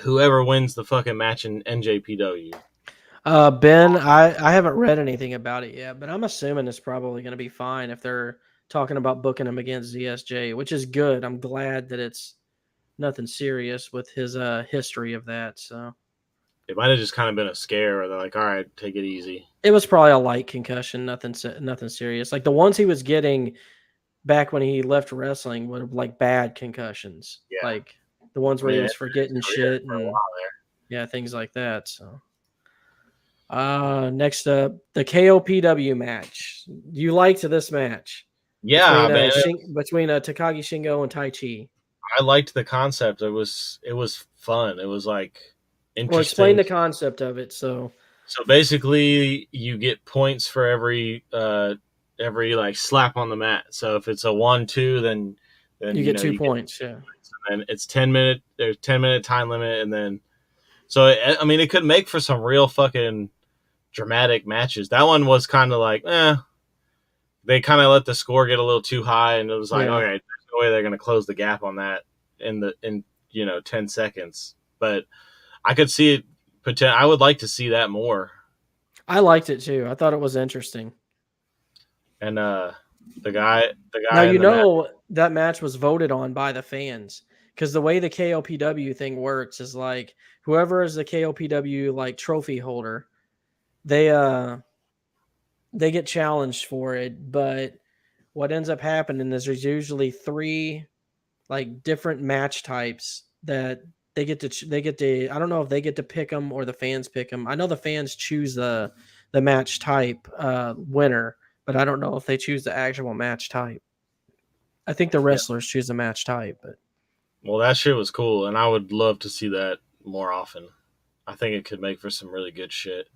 whoever wins the fucking match in NJPW. Uh, Ben, I, I haven't read anything about it yet, but I'm assuming it's probably going to be fine if they're talking about booking him against ZSJ, which is good. I'm glad that it's nothing serious with his uh history of that. So It might have just kind of been a scare where they're like, all right, take it easy. it was probably a light concussion, nothing nothing serious. Like the ones he was getting back when he left wrestling were like bad concussions, Yeah. like the ones where he was forgetting yeah, shit and yeah, things like that. So, uh, next up, the KOPW match. You liked this match? Yeah, between, man. Uh, Shin- between uh, Takagi Shingo and Taichi. I liked the concept. It was it was fun. It was like interesting. Well, explain the concept of it. So, So basically, you get points for every uh every like slap on the mat. So if it's a one two, then then you get know, two points. yeah. and it's ten minute. There's ten minute time limit, and then so I I mean, it could make for some real fucking dramatic matches. That one was kind of like, eh. They kind of let the score get a little too high, and it was like, Yeah. okay, there's no way they're going to close the gap on that in the in you know ten seconds. But I could see it. Poten- I would like to see that more. I liked it too. I thought it was interesting. And uh the guy, the guy. Now you match- know that match was voted on by the fans because the way the KOPW thing works is like whoever is the KOPW like trophy holder, they uh they get challenged for it. But what ends up happening is there's usually three like different match types that they get to they get to I don't know if they get to pick them or the fans pick them. I know the fans choose the the match type uh winner, but I don't know if they choose the actual match type. I think the wrestlers choose the match type, but well, that shit was cool, and I would love to see that more often. I think it could make for some really good shit.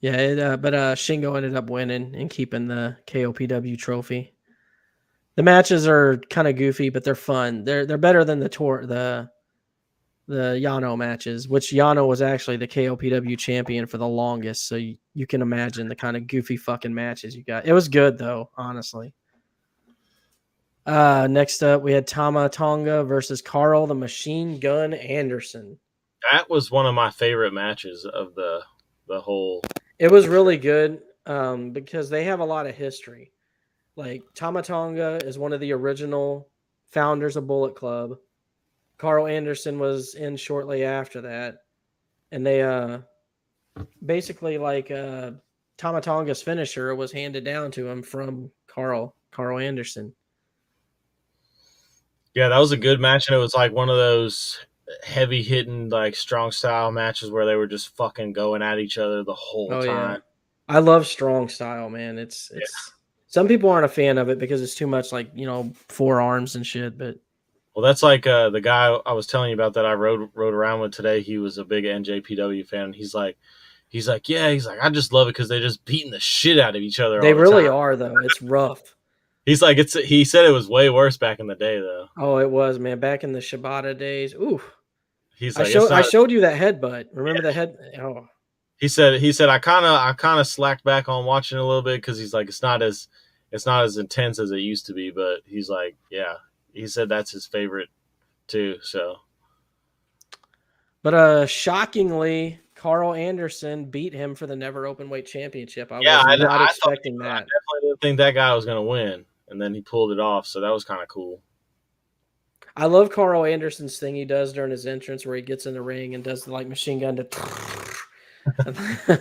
yeah, it, uh, but uh, Shingo ended up winning and keeping the KOPW trophy. The matches are kind of goofy, but they're fun. They're they're better than the tour the the Yano matches, which Yano was actually the KOPW champion for the longest. So you, you can imagine the kind of goofy fucking matches you got. It was good though, honestly. Uh, next up, we had Tama Tonga versus Carl the Machine Gun Anderson. That was one of my favorite matches of the the whole. It was really good um, because they have a lot of history. Like Tama Tonga is one of the original founders of Bullet Club. Carl Anderson was in shortly after that, and they uh basically like uh Tama Tonga's finisher was handed down to him from Carl Carl Anderson. Yeah, that was a good match, and it was like one of those heavy hitting, like strong style matches where they were just fucking going at each other the whole Oh, yeah. time. I love strong style, man. It's it's some people aren't a fan of it because it's too much like you know forearms and shit, but Well, that's like uh, the guy I was telling you about that I rode rode around with today. He was a big NJPW fan. He's like, he's like, yeah, he's like, I just love it because they're just beating the shit out of each other. They all the really time." are though. It's rough. He's like, it's. He said it was way worse back in the day though. Oh, it was man. Back in the Shibata days. Ooh, He's I like, showed it's I showed you that headbutt. Remember the head? Oh, he said he said I kind of I kind of slacked back on watching a little bit because he's like it's not as it's not as intense as it used to be. But he's like, yeah, he said that's his favorite too. So but uh, shockingly, Carl Anderson beat him for the never open weight championship. I Yeah, was I- not I expecting I that. I definitely didn't think that guy was gonna win, and then he pulled it off. So that was kind of cool. I love Carl Anderson's thing he does during his entrance where he gets in the ring and does the like machine gun to. <laughs>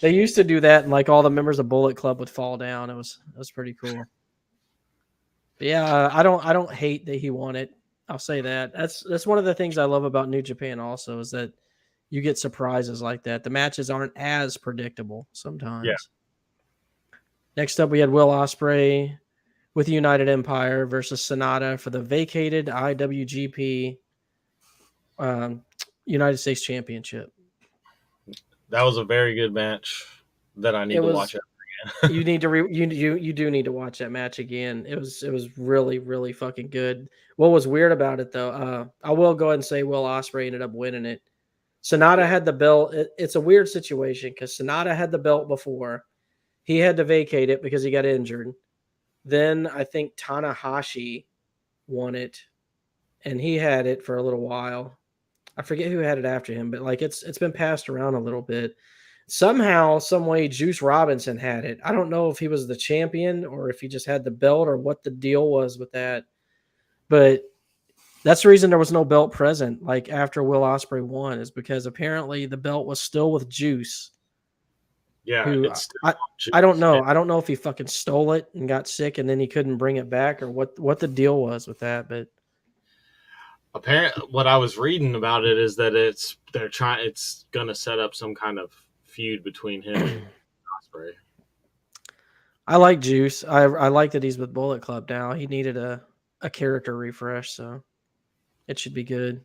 they used to do that, and like all the members of Bullet Club would fall down. It was it was pretty cool. But yeah, I don't I don't hate that he won it. I'll say that. That's that's one of the things I love about New Japan. Also, is that you get surprises like that. The matches aren't as predictable sometimes. Next up, we had Will Ospreay with United Empire versus SANADA for the vacated IWGP um, United States Championship. That was a very good match that I need It to was- watch. It. <laughs> you need to re- <laughs> you you you do need to watch that match again. It was it was really really fucking good. What was weird about it though, uh, I will go ahead and say Will Ospreay ended up winning it. SANADA had the belt. It, it's a weird situation because SANADA had the belt before. He had to vacate it because he got injured. Then I think Tanahashi won it, and he had it for a little while. I forget who had it after him, but like it's it's been passed around a little bit somehow, some way, Juice Robinson had it. I don't know if he was the champion or if he just had the belt or what the deal was with that. But that's the reason there was no belt present. Like after Will Ospreay won, is because apparently the belt was still with Juice. Yeah, Who- it's I- I don't know. I don't know if he fucking stole it and got sick and then he couldn't bring it back or what what the deal was with that. But Apparently, what I was reading about it is that it's they're trying. It's gonna set up some kind of feud between him and <clears throat> Ospreay. I like Juice. I I like that he's with Bullet Club now. He needed a a character refresh, so it should be good.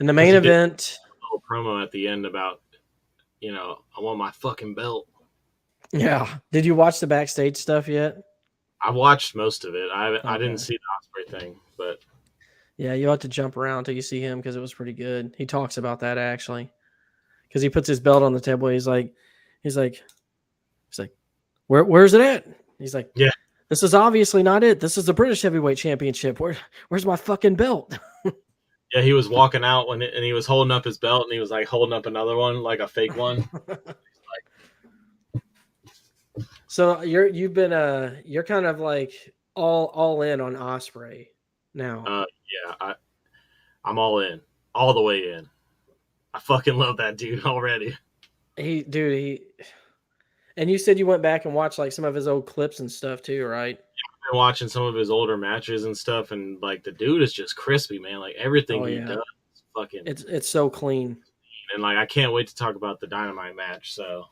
In the main event, promo at the end about, you know, I want my fucking belt. yeah. Did you watch the backstage stuff yet? I watched most of it. I I didn't see the Ospreay thing, but Yeah, you have to jump around till you see him because it was pretty good. He talks about that actually, because he puts his belt on the table. He's like, he's like, he's like, where where's it at? He's like, Yeah. This is obviously not it. This is the British Heavyweight Championship. Where where's my fucking belt? <laughs> yeah, he was walking out when it, and he was holding up his belt and he was like holding up another one, like a fake one. <laughs> So you're you've been uh you're kind of like all all in on Ospreay now. Uh, yeah, I I'm all in, all the way in. I fucking love that dude <laughs> already. he dude he and you said you went back and watched like some of his old clips and stuff too, right? Been watching some of his older matches and stuff, and like the dude is just crispy, man. Like everything Oh, he yeah. does, is fucking. It's it's so clean. and like I can't wait to talk about the dynamite match. So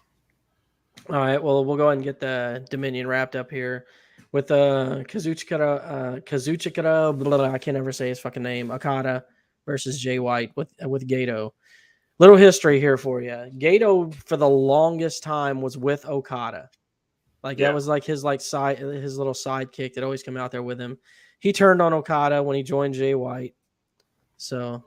All right, well we'll go ahead and get the Dominion wrapped up here with uh Kazuchika uh Kazuchika blah, blah, I can't ever say his fucking name. Okada versus Jay White with with Gedo. Little history here for you. Gedo for the longest time was with Okada. Like Yeah. that was like his like side uh, his little sidekick that always come out there with him. He turned on Okada when he joined Jay White. So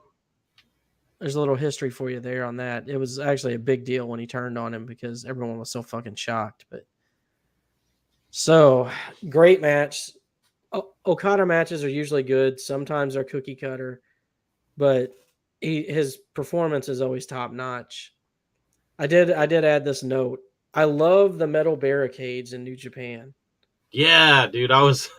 there's a little history for you there on that. It was actually a big deal when he turned on him because everyone was so fucking shocked. But so great match. O- Okada matches are usually good. Sometimes they're cookie cutter, but he, his performance is always top notch. I did I did add this note. I love the metal barricades in New Japan. yeah, dude, I was <laughs>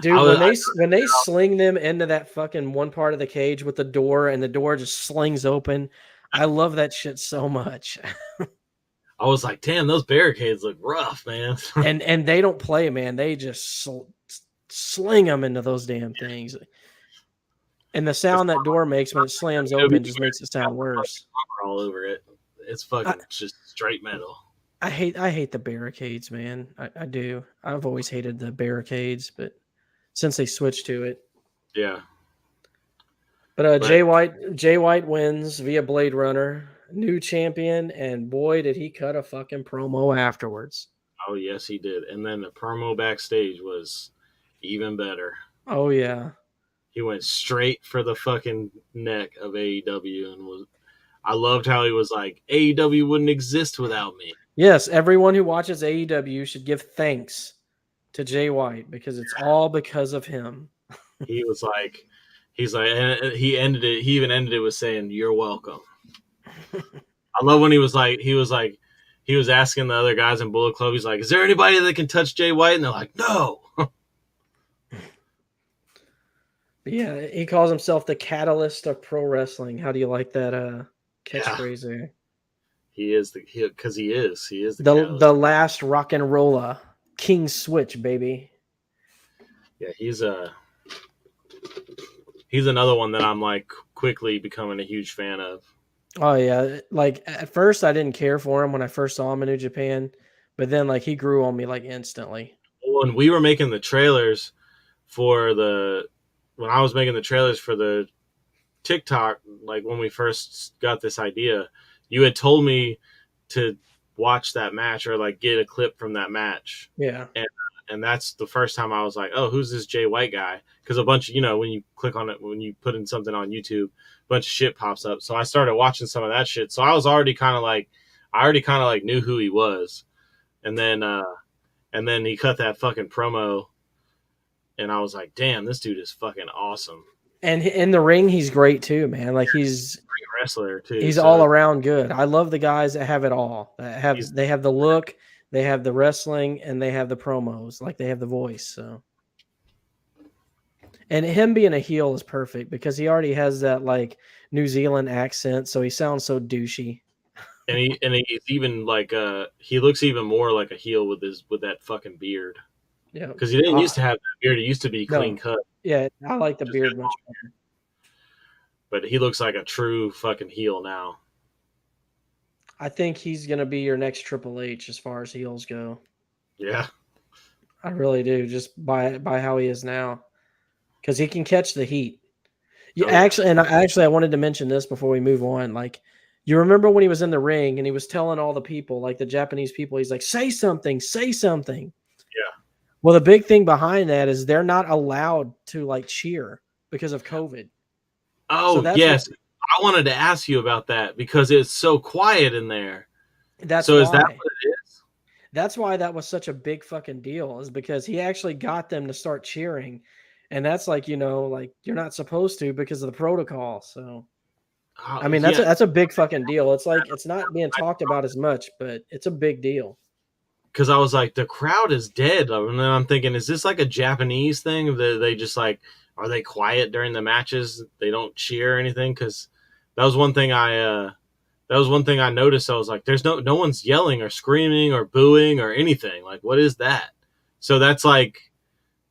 Dude, I was- when they I when they sling them into that fucking one part of the cage with the door and the door just slings open, I love that shit so much. <laughs> I was like, damn, those barricades look rough, man. <laughs> and and they don't play, man. They just sl- sling them into those damn things. And the sound that door makes when it slams open just makes it sound worse. all over it. It's fucking just straight metal. I hate I hate the barricades, man. I, I do. I've always hated the barricades, but since they switched to it, Yeah. But uh, Right. Jay White, Jay White wins via Blade Runner, new champion, and boy, did he cut a fucking promo afterwards. Oh yes, he did. And then the promo backstage was even better. Oh yeah, He went straight for the fucking neck of AEW and was. I loved how he was like, AEW wouldn't exist without me. yes. Everyone who watches AEW should give thanks to Jay White because it's all because of him. <laughs> He was like, he's like, and he ended it. He even ended it with saying, "You're welcome." <laughs> I love when he was like, he was like, he was asking the other guys in Bullet Club. He's like, "Is there anybody that can touch Jay White?" And they're like, "No." <laughs> Yeah, he calls himself the catalyst of pro wrestling. How do you like that uh catchphrase there? He is the he because he, is he is the, The the last rock and roller, King Switch, baby. yeah he's a he's another one that I'm like quickly becoming a huge fan of. Oh yeah, like at first I didn't care for him when I first saw him in New Japan, but then like he grew on me like instantly. When we were making the trailers for the when I was making the trailers for the TikTok, like when we first got this idea, you had told me to watch that match or like get a clip from that match. Yeah, and and that's the first time I was like, "Oh, who's this Jay White guy?" Because a bunch, of, you know, when you click on it, when you put in something on YouTube, a bunch of shit pops up. So I started watching some of that shit. So I was already kind of like, I already kind of like knew who he was, and then, uh and then he cut that fucking promo, and I was like, "Damn, this dude is fucking awesome." And in the ring he's great too, man. Like he's Great wrestler too. he's So, all around good. I love the guys that have it all. That have He's- they have the look, they have the wrestling, and they have the promos. Like they have the voice. So, and him being a heel is perfect because he already has that like New Zealand accent, so he sounds so douchey. and he and he's even like, uh he looks even more like a heel with his with that fucking beard Yeah, because he didn't Uh, used to have that beard. He used to be No. clean cut. Yeah. I like the Just beard much better. but he looks like a true fucking heel now. I think he's gonna be your next Triple H as far as heels go. Yeah, I really do, just by by how he is now, because he can catch the heat. You Oh, yeah. actually, and I, actually, I wanted to mention this before we move on. Like, you remember when he was in the ring and he was telling all the people, like the Japanese people, he's like, "Say something, say something." Yeah. Well, the big thing behind that is they're not allowed to like cheer because of COVID. Oh that's yes, I wanted to ask you about that because it's so quiet in there. That's so is that what it is? That's why that was such a big fucking deal, is because he actually got them to start cheering. And that's like, you know, like you're not supposed to because of the protocol. So Oh, I mean that's a, that's a big fucking deal. It's like it's not being talked about as much, but it's a big deal. Because I was like, the crowd is dead, and then I'm thinking, is this like a Japanese thing? That they just like, are they quiet during the matches? They don't cheer or anything? Because that was one thing I, uh that was one thing I noticed. I was like, there's no no one's yelling or screaming or booing or anything. Like, what is that? So that's like.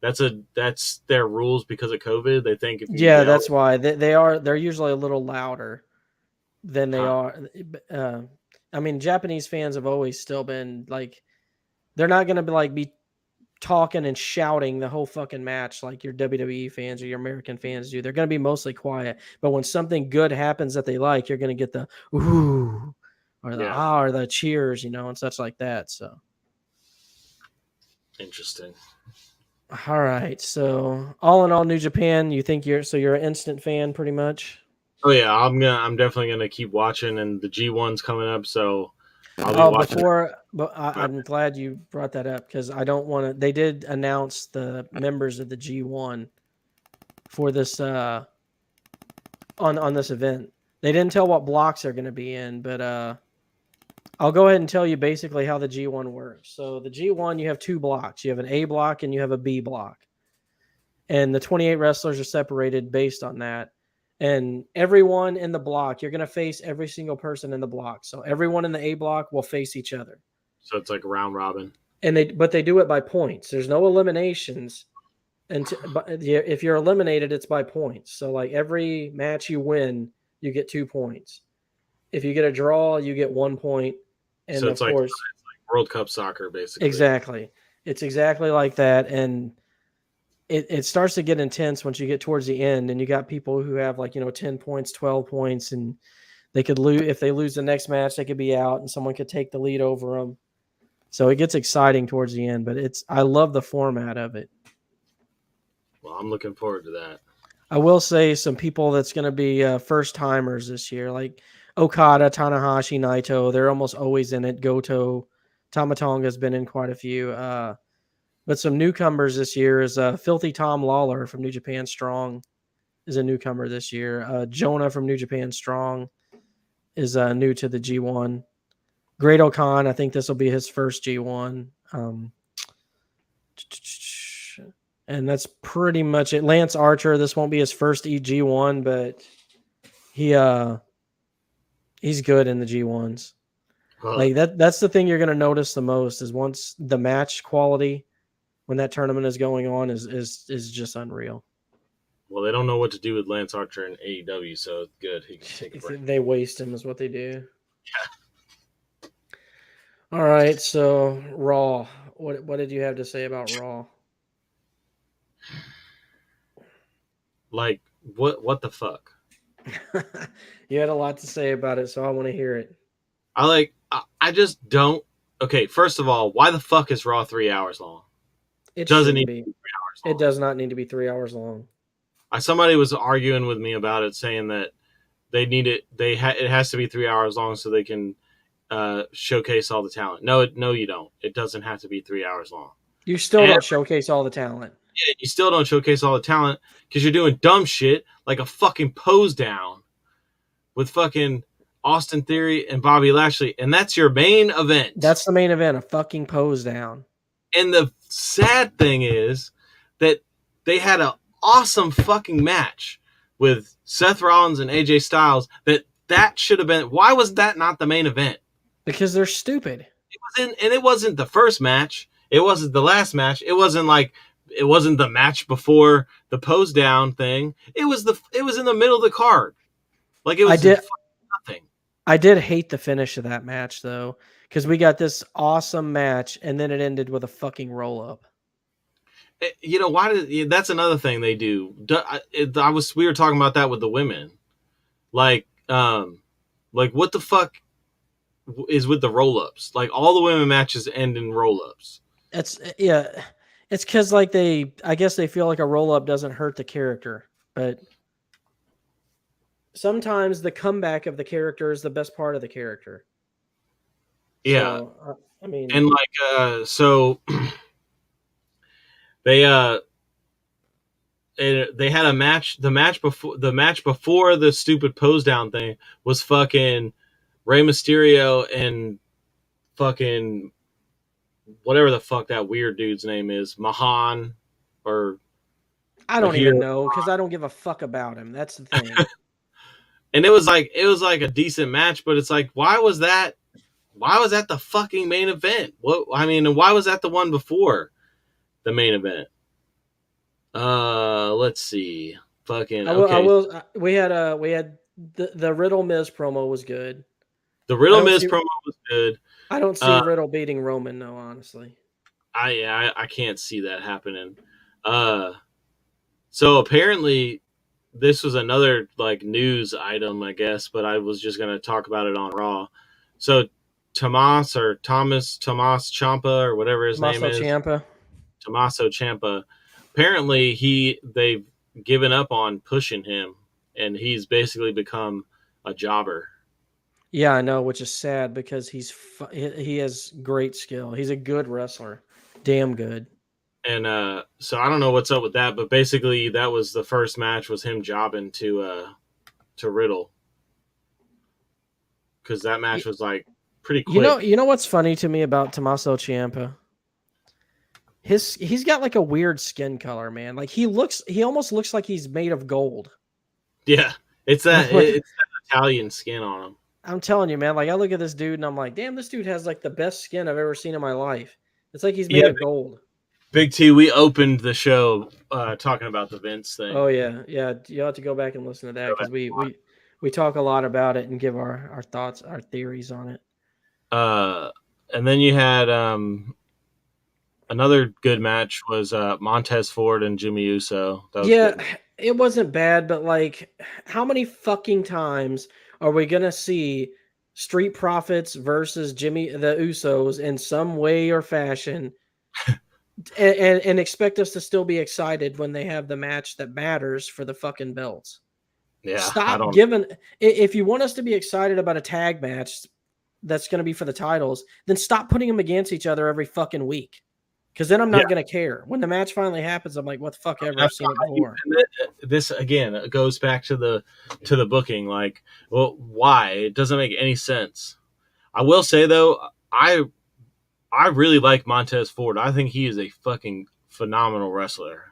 That's a that's their rules because of COVID. They think if you Yeah, yell- that's why they, they are they're usually a little louder than they Huh. are. Uh, I mean, Japanese fans have always still been like they're not gonna be like be talking and shouting the whole fucking match like your WWE fans or your American fans do. They're gonna be mostly quiet. But when something good happens that they like, you're gonna get the ooh or the Yeah. ah or the cheers, you know, and such like that. So interesting. all right. So all in all, New Japan, you think you're so you're an instant fan pretty much? Oh yeah, I'm gonna. I'm definitely gonna keep watching, and the G one's coming up, so I'll be Oh, watching. before, but I, I'm glad you brought that up because I don't want to. They did announce the members of the G1 for this uh on on this event. They didn't tell what blocks they're going to be in, but uh I'll go ahead and tell you basically how the G1 works. So the G1, you have two blocks. You have an A block and you have a B block, and the 28 wrestlers are separated based on that. And everyone in the block, you're going to face every single person in the block. So everyone in the A block will face each other. So it's like round robin. And they but they do it by points. There's no eliminations. And but if you're eliminated, it's by points. So like every match you win, you get two points. If you get a draw, you get one point. And So of it's like- course, World Cup soccer, basically. exactly, it's exactly like that. And it, it starts to get intense once you get towards the end and you got people who have like you know 10 points 12 points and they could lose if they lose the next match they could be out and someone could take the lead over them so it gets exciting towards the end but it's i love the format of it. Well, I'm looking forward to that. i will say some people that's going to be uh, first timers this year like okada tanahashi naito they're almost always in it. Goto tamatonga's been in quite a few uh, but some newcomers this year is uh, Filthy Tom Lawlor from New Japan Strong is a newcomer this year. Uh, Jonah from New Japan Strong is uh, new to the G1. Great-O-Khan, I think this will be his first G1. Um, and that's pretty much it. Lance Archer, this won't be his first EG1, but he uh he's good in the G1s. Huh. Like that that's the thing you're going to notice the most is once the match quality when that tournament is going on is is is just unreal. well, they don't know what to do with Lance Archer in AEW, so it's good. He can <laughs> take a break. They waste him is what they do. Yeah. <laughs> All right, so Raw. What what did you have to say about Raw? Like, what? What the fuck? <laughs> you had a lot to say about it, so I want to hear it. I like. I, I just don't. Okay, first of all, why the fuck is Raw three hours long? It Doesn't need to be. be three hours long. It does not need to be three hours long. I, somebody was arguing with me about it, saying that they need it. They ha- it has to be three hours long so they can uh, showcase all the talent. No, it, no, you don't. It doesn't have to be three hours long. You still And- don't showcase all the talent. Yeah, you still don't showcase all the talent because you're doing dumb shit like a fucking pose down with fucking Austin Theory and Bobby Lashley, and that's your main event. That's the main event. A fucking pose down. And the sad thing is that they had an awesome fucking match with Seth Rollins and AJ Styles. That that should have been. Why was that not the main event? Because they're stupid. It was in, and it wasn't the first match. It wasn't the last match. It wasn't like it wasn't the match before the pose down thing. It was the it was in the middle of the card. Like it was I did- nothing. I did hate the finish of that match though, because we got this awesome match and then it ended with a fucking roll up. Eh, You know why did that's another thing they do. I, I was we were talking about that with the women, like um, like what the fuck is with the roll ups? Like all the women matches end in roll ups. It's yeah, it's because like they, I guess they feel like a roll up doesn't hurt the character, but sometimes the comeback of the character is the best part of the character. Yeah, So, uh, I mean, and like uh so <clears throat> they uh it, they had a match the match before the match before the stupid pose down thing was fucking Rey Mysterio and fucking whatever the fuck that weird dude's name is Mahaan or I don't even know because I don't give a fuck about him. That's the thing. <laughs> and it was like it was like a decent match but it's like why was that why was that the fucking main event what i mean and why was that the one before the main event uh let's see fucking I will. okay I will. uh, We had a. We had the the Riddle Miz promo was good. the riddle miz see- promo was good I don't see Uh, Riddle beating Roman though. Honestly, i yeah, I, I can't see that happening uh so apparently this was another like news item i guess but i was just gonna talk about it on raw so tomas or thomas tomas champa or whatever his Tommaso name is Ciampa. Tommaso Ciampa. Apparently, he they've given up on pushing him, and he's basically become a jobber. Yeah, I know, which is sad because he's he has great skill. He's a good wrestler, damn good. And uh, so I don't know what's up with that, but basically that was the first match was him jobbing to uh, to Riddle because that match was like pretty quick. You know, you know what's funny to me about Tommaso Ciampa? His he's got like a weird skin color, man. Like he looks, he almost looks like he's made of gold. yeah, it's that <laughs> it's that Italian skin on him. I'm telling you, man. Like I look at this dude and I'm like, damn, this dude has like the best skin I've ever seen in my life. It's like he's made Yeah, of gold. Big T, we opened the show uh, talking about the Vince thing. Oh yeah, yeah. You have to go back and listen to that because we we we talk a lot about it and give our our thoughts, our theories on it. Uh and then you had um another good match was uh, Montez Ford and Jimmy Uso. That was Yeah, good. it wasn't bad, but like, how many fucking times are we gonna see Street Profits versus Jimmy the Usos in some way or fashion, <laughs> and, and and expect us to still be excited when they have the match that matters for the fucking belts? yeah. Stop giving. If you want us to be excited about a tag match that's going to be for the titles, then stop putting them against each other every fucking week. Because then I'm not Yeah. going to care. When the match finally happens, I'm like, what the fuck ever? I've seen it before. This again it goes back to the to the booking. Like, well, why? It doesn't make any sense. I will say though, I I really like Montez Ford. I think he is a fucking phenomenal wrestler.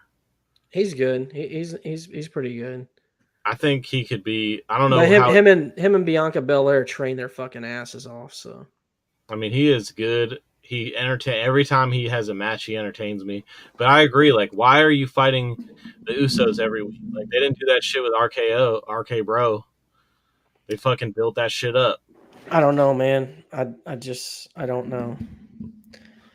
He's good. He, he's he's he's pretty good. I think he could be. I don't know But him how. him and him and Bianca Belair train their fucking asses off. So I mean, he is good. He entertain every time he has a match. He entertains me. But I agree. Like, why are you fighting the Usos every week? Like, they didn't do that shit with RKO, RK Bro. They fucking built that shit up. I don't know, man. I I just I don't know.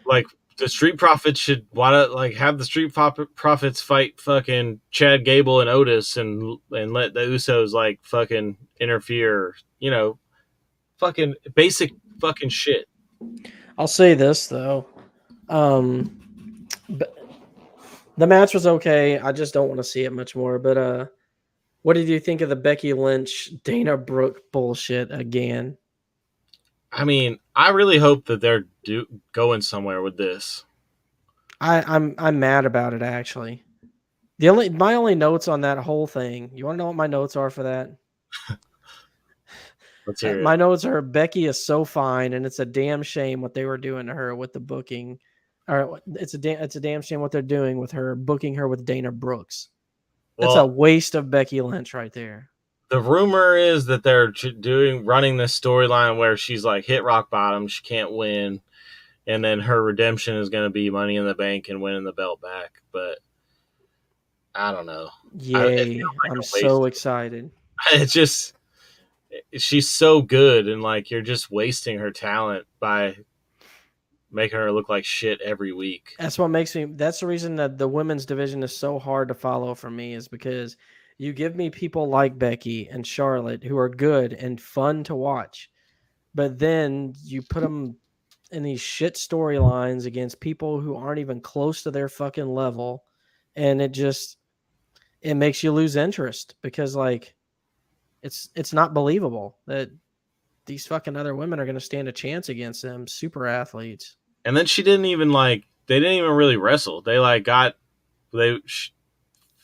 Like, the Street Profits should not like have the Street Profits fight fucking Chad Gable and Otis and and let the Usos like fucking interfere. You know, fucking basic fucking shit. I'll say this though. Um but the match was okay. I just don't want to see it much more. But uh what did you think of the Becky Lynch Dana Brooke bullshit again? I mean, I really hope that they're do- going somewhere with this. I, I'm I'm mad about it actually. The only my only notes on that whole thing. You want to know what my notes are for that? <laughs> Let's hear it. My notes are Becky is so fine, and it's a damn shame what they were doing to her with the booking. Or it's a da- it's a damn shame what they're doing with her booking her with Dana Brooks. That's a waste of Becky Lynch right there. The rumor is that they're doing running this storyline where she's like hit rock bottom, she can't win, and then her redemption is going to be Money in the Bank and winning the belt back. But I don't know. Yay! feels like I'm a so excited. <laughs> It's just she's so good, and like you're just wasting her talent by making her look like shit every week. That's what makes me. That's the reason that the women's division is so hard to follow for me is because you give me people like Becky and Charlotte who are good and fun to watch, but then you put them in these shit storylines against people who aren't even close to their fucking level, and it just it makes you lose interest because like it's it's not believable that these fucking other women are going to stand a chance against them super athletes. And then she didn't even like they didn't even really wrestle. They like got they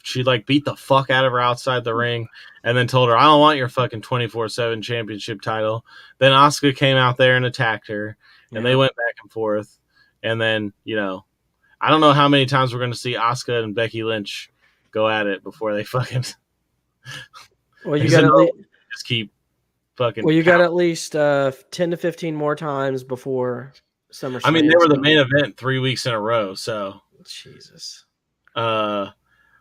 she, like beat the fuck out of her outside the ring and then told her I don't want your fucking 24/7 championship title. Then Oscar came out there and attacked her and they went back and forth and then, you know, I don't know how many times we're going to see Oscar and Becky Lynch go at it before they <laughs> fucking Well, you got least just keep fucking well, you got at least uh, ten to fifteen more times before SummerSlam. I mean, they were the main event 3 weeks in a row, so Jesus. Uh,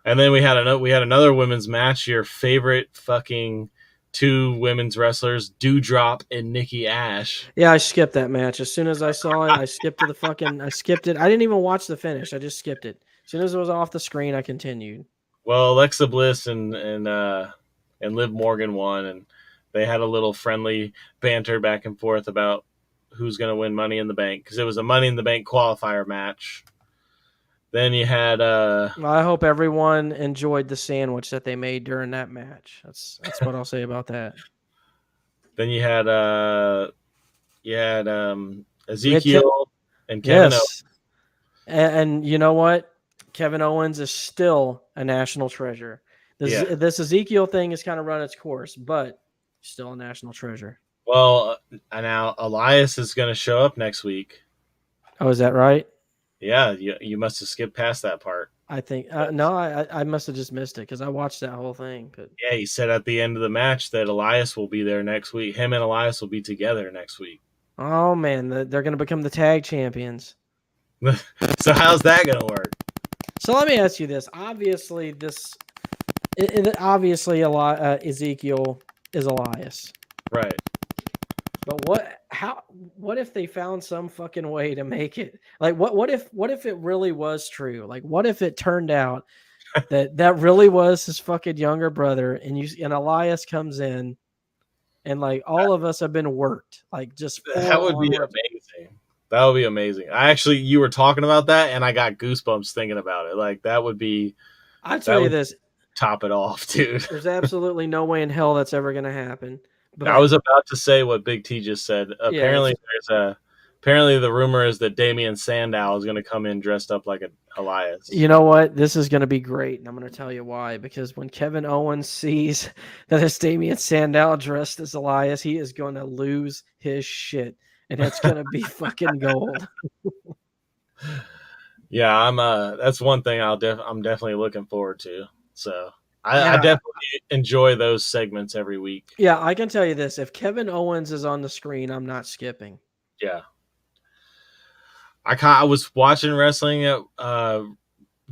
and then we had another we had another women's match. Your favorite fucking two women's wrestlers, Doudrop and Nikki Ash. Yeah, I skipped that match as soon as I saw it. I <laughs> skipped to the fucking. I skipped it. I didn't even watch the finish. I just skipped it. As soon as it was off the screen, I continued. Well, Alexa Bliss and and uh, and Liv Morgan won, and they had a little friendly banter back and forth about who's going to win Money in the Bank because it was a Money in the Bank qualifier match. Then you had uh, Well, I hope everyone enjoyed the sandwich that they made during that match. That's that's what I'll say about that. <laughs> then you had uh, you had um, Ezekiel and Kevin yes. And, and you know what? Kevin Owens is still a national treasure. This Yeah. this Ezekiel thing has kind of run its course, but still a national treasure. Well, uh, now Elias is going to show up next week. Oh, is that right? Yeah, you, you must have skipped past that part. I think uh, no, I I- must have just missed it because I watched that whole thing. But Yeah, he said at the end of the match that Elias will be there next week. Him and Elias will be together next week. oh man, the, they're going to become the tag champions. <laughs> So how's that going to work? So let me ask you this: obviously, this it, it- obviously a lot uh, Ezekiel is Elias, Right. But what how what if they found some fucking way to make it like what what if what if it really was true? Like what if it turned out that <laughs> that really was his fucking younger brother and you and Elias comes in and like all of us have been worked like just <laughs> that would be worked. amazing. That would be amazing. I actually, you were talking about that, and I got goosebumps thinking about it. Like that would be I tell you this, top it off, <laughs> dude. there's absolutely no way in hell that's ever gonna happen. I was about to say what Big T just said. Apparently, there's a. Apparently, the rumor is that Damien Sandow is going to come in dressed up like a Elias. You know what? This is going to be great, and I'm going to tell you why. Because when Kevin Owens sees <laughs> that it's Damien Sandow dressed as Elias, he is going to lose his shit, and it's going to be <laughs> fucking gold. Yeah, I'm. Uh, that's one thing I'll. Def- I'm definitely looking forward to. So I, I definitely enjoy those segments every week. Yeah, I can tell you this: if Kevin Owens is on the screen, I'm not skipping. Yeah. I I was watching wrestling at, uh,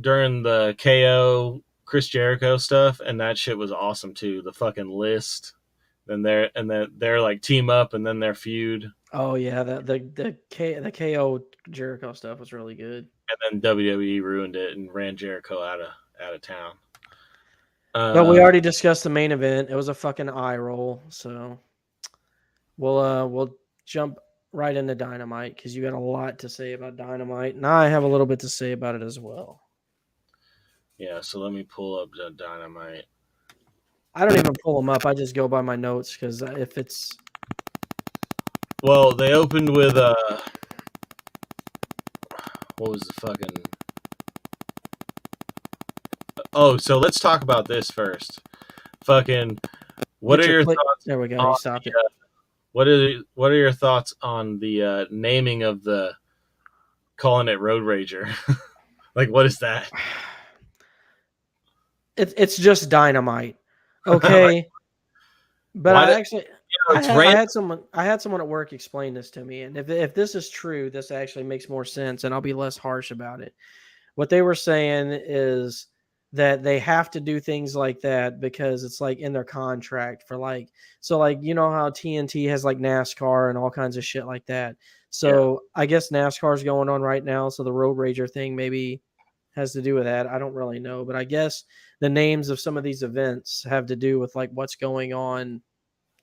during the KO Chris Jericho stuff, and that shit was awesome too. The fucking list, then they're and then they're like team up, and then their feud, Oh yeah, the the the K the KO Jericho stuff was really good. and then WWE ruined it and ran Jericho out of out of town. But we Uh, already discussed the main event. It was a fucking eye roll. So we'll uh we'll jump right into Dynamite because you got a lot to say about Dynamite, and I have a little bit to say about it as well. yeah. So let me pull up the dynamite. I don't even pull them up. I just go by my notes because if it's Well, they opened with uh, what was the fucking? Oh, so let's talk about this first. Fucking, what Get are your thoughts? there we go. on You stopped the, it. uh, what are what are your thoughts on the uh, naming of the calling it Road Rager? <laughs> like, what is that? <sighs> It's it's just Dynamite, <laughs> okay. But Why I did- actually You know, I had, I had someone I had someone at work explain this to me, and if if this is true, this actually makes more sense, and I'll be less harsh about it. What they were saying is that they have to do things like that because it's like in their contract for like so like you know how TNT has like NASCAR and all kinds of shit like that. So I guess NASCAR's going on right now, so the Road Rager thing maybe has to do with that. I don't really know, but I guess the names of some of these events have to do with like what's going on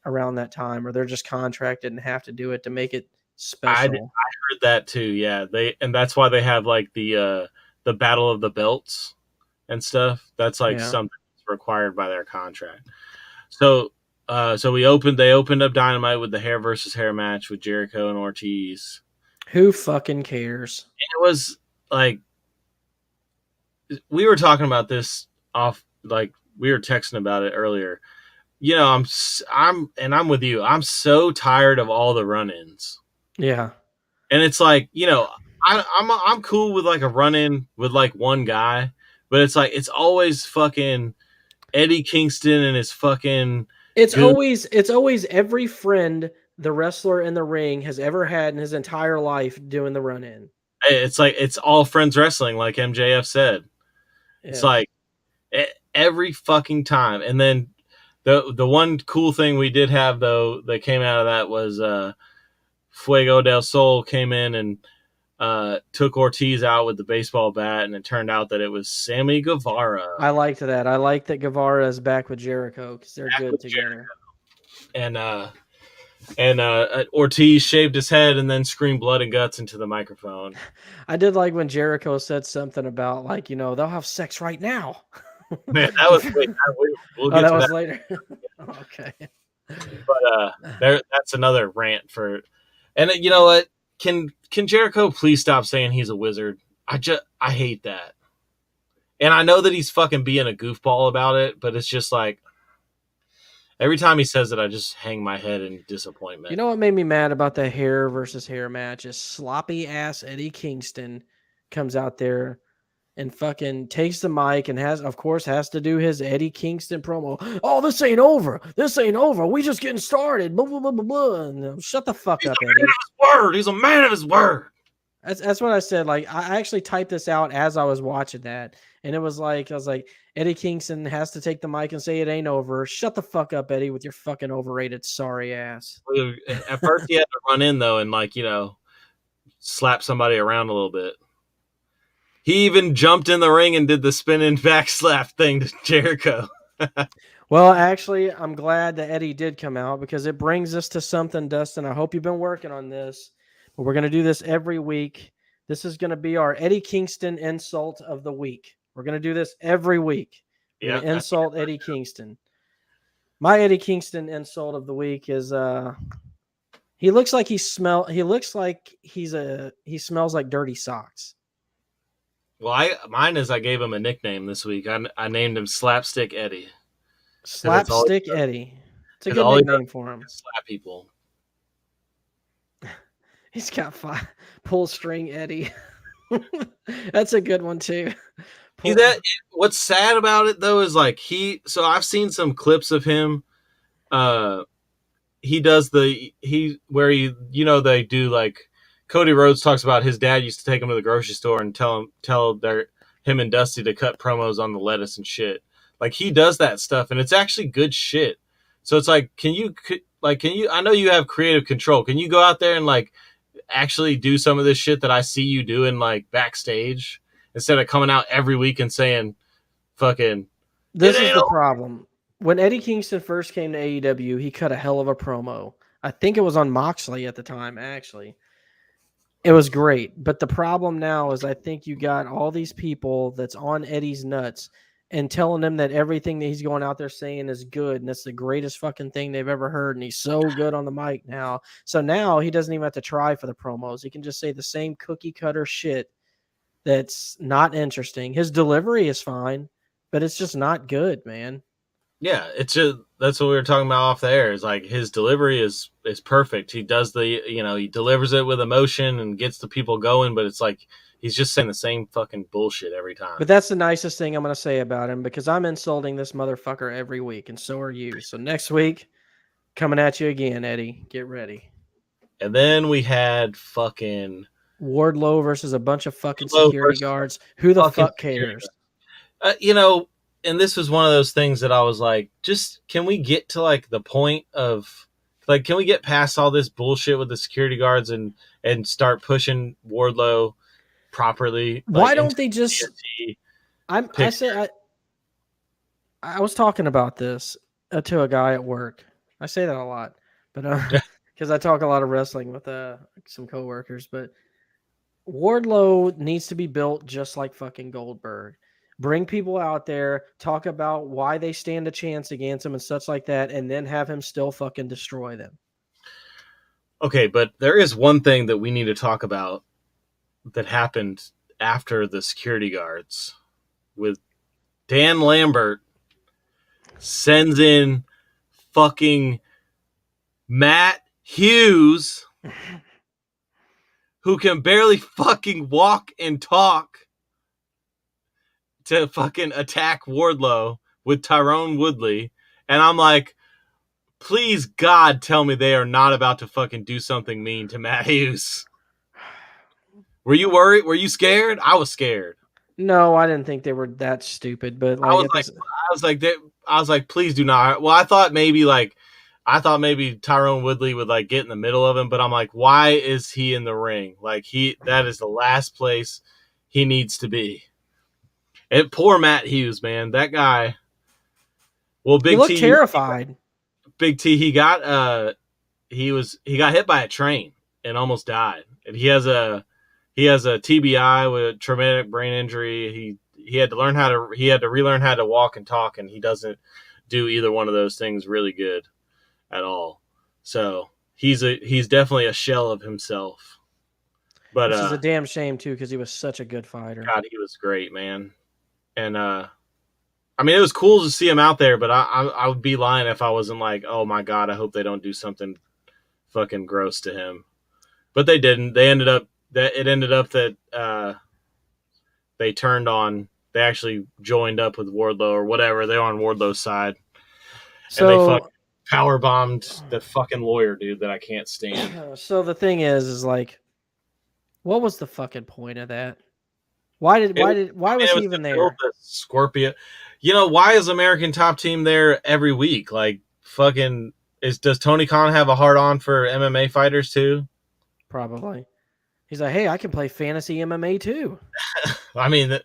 around that time, or they're just contracted and have to do it to make it special. did- heard that too. Yeah, they and that's why they have like the uh the Battle of the Belts and stuff. That's like Yeah. something that's required by their contract. So uh so we opened they opened up Dynamite with the hair versus hair match with Jericho and Ortiz. Who fucking cares? It was like we were talking about this off like we were texting about it earlier. You know, I'm I'm and I'm with you. I'm so tired of all the run-ins. Yeah, and it's like you know I, I'm I'm cool with like a run in with like one guy, but it's like it's always fucking Eddie Kingston and his fucking it's always it's always every friend the wrestler in the ring has ever had in his entire life doing the run in. it's like it's all friends wrestling like MJF said. It's like every fucking time, and then the the one cool thing we did have though that came out of that was uh Fuego del Sol came in and uh took Ortiz out with the baseball bat, and it turned out that it was Sammy Guevara. I liked that. I like that Guevara is back with Jericho because they're Back good together. and uh and uh Ortiz shaved his head and then screamed blood and guts into the microphone. <laughs> I did like when Jericho said something about like you know they'll have sex right now. <laughs> Man, that was wait, that- we- we'll oh, that to was that. later. <laughs> okay. But uh there that's another rant for and uh, you know what? Can can Jericho please stop saying he's a wizard? I just I hate that. And I know that he's fucking being a goofball about it, but it's just like every time he says it, I just hang my head in disappointment. You know what made me mad about the hair versus hair match is sloppy ass Eddie Kingston comes out there and fucking takes the mic and has of course has to do his Eddie Kingston promo. Oh, this ain't over. This ain't over. We just getting started. Blah blah blah blah blah. And, shut the fuck up, Eddie. word. He's a man of his word. That's that's what I said. Like I actually typed this out as I was watching that, and it was like I was like Eddie Kingston has to take the mic and say it ain't over. Shut the fuck up, Eddie, with your fucking overrated sorry ass. At first, he had to run in though and like you know slap somebody around a little bit. He even jumped in the ring and did the spinning <laughs> back slap thing to Jericho. <laughs> well, actually, I'm glad that Eddie did come out because it brings us to something, Dustin. I hope you've been working on this. But we're going to do this every week. This is going to be our Eddie Kingston insult of the week. We're going to do this every week. Yeah. Insult Eddie Kingston. My Eddie Kingston insult of the week is uh he looks like he smell he looks like he's a he smells like dirty socks. Well, I mine is I gave him a nickname this week. I, I named him Slapstick Eddie. Slapstick Eddie. It's a good nickname for him. Slap people. <laughs> He's got five pull string Eddie. <laughs> That's a good one too. <laughs> Pull. He that what's sad about it though is like he so I've seen some clips of him uh he does the he where he you know they do like Cody Rhodes talks about his dad used to take him to the grocery store and tell him tell their him and Dusty to cut promos on the lettuce and shit. Like he does that stuff and it's actually good shit. So it's like can you like can you I know you have creative control. Can you go out there and like actually do some of this shit that I see you doing like backstage instead of coming out every week and saying fucking This is the problem. When Eddie Kingston first came to AEW, he cut a hell of a promo. I think it was on Moxley at the time, actually. It was great. But the problem now is I think you got all these people that's on Eddie's nuts and telling him that everything that he's going out there saying is good and it's the greatest fucking thing they've ever heard and he's so good on the mic now. So now he doesn't even have to try for the promos. He can just say the same cookie cutter shit that's not interesting. His delivery is fine, but it's just not good, man. Yeah, it's just that's what we were talking about off the air. Is like his delivery is is perfect. He does the you know he delivers it with emotion and gets the people going, but it's like he's just saying the same fucking bullshit every time. But that's the nicest thing I'm going to say about him because I'm insulting this motherfucker every week, and so are you. So next week, coming at you again, Eddie. Get ready. And then we had fucking Wardlow versus a bunch of fucking Wardlow security guards. Who the fuck cares? Uh, you know, and this was one of those things that I was like, just can we get to like the point of like, can we get past all this bullshit with the security guards and and start pushing Wardlow? properly. Like, Why don't they just? I'm. I say I. I was talking about this uh, to a guy at work. I say that a lot, but because uh, <laughs> I talk a lot of wrestling with uh, some coworkers. But Wardlow needs to be built just like fucking Goldberg. Bring people out there, talk about why they stand a chance against him and such like that, and then have him still fucking destroy them. Okay, but there is one thing that we need to talk about that happened after the security guards with Dan Lambert sends in fucking Matt Hughes <laughs> who can barely fucking walk and talk to fucking attack Wardlow with Tyron Woodley and I'm like please God tell me they are not about to fucking do something mean to Matt Hughes. Were you worried? Were you scared? I was scared. No, I didn't think they were that stupid. But like, I was like, I was like, I was like, please do not. Well, I thought maybe like, I thought maybe Tyron Woodley would like get in the middle of him, but I'm like, why is he in the ring? Like he, that is the last place he needs to be. And poor Matt Hughes, man, that guy. Well, Big he T terrified. Big T, he got uh, he was he got hit by a train and almost died, and he has a he has a TBI with a traumatic brain injury. He he had to learn how to he had to relearn how to walk and talk, and he doesn't do either one of those things really good at all. So he's a he's definitely a shell of himself. But this uh, is a damn shame too because he was such a good fighter. God, he was great, man. And uh, I mean, it was cool to see him out there, but I, I I would be lying if I wasn't like, oh my god, I hope they don't do something fucking gross to him. But they didn't. They ended up that it ended up that uh, they turned on. They actually joined up with Wardlow or whatever. They're on Wardlow's side, so, and they fuck, power bombed the fucking lawyer dude that I can't stand. So the thing is, is like What was the fucking point of that? Why did why did why I mean, was he even there? the Scorpio. You know why is American Top Team there every week? Like fucking is does Tony Khan have a hard on for MMA fighters too? Probably. He's like, hey, I can play fantasy MMA too. <laughs> I mean,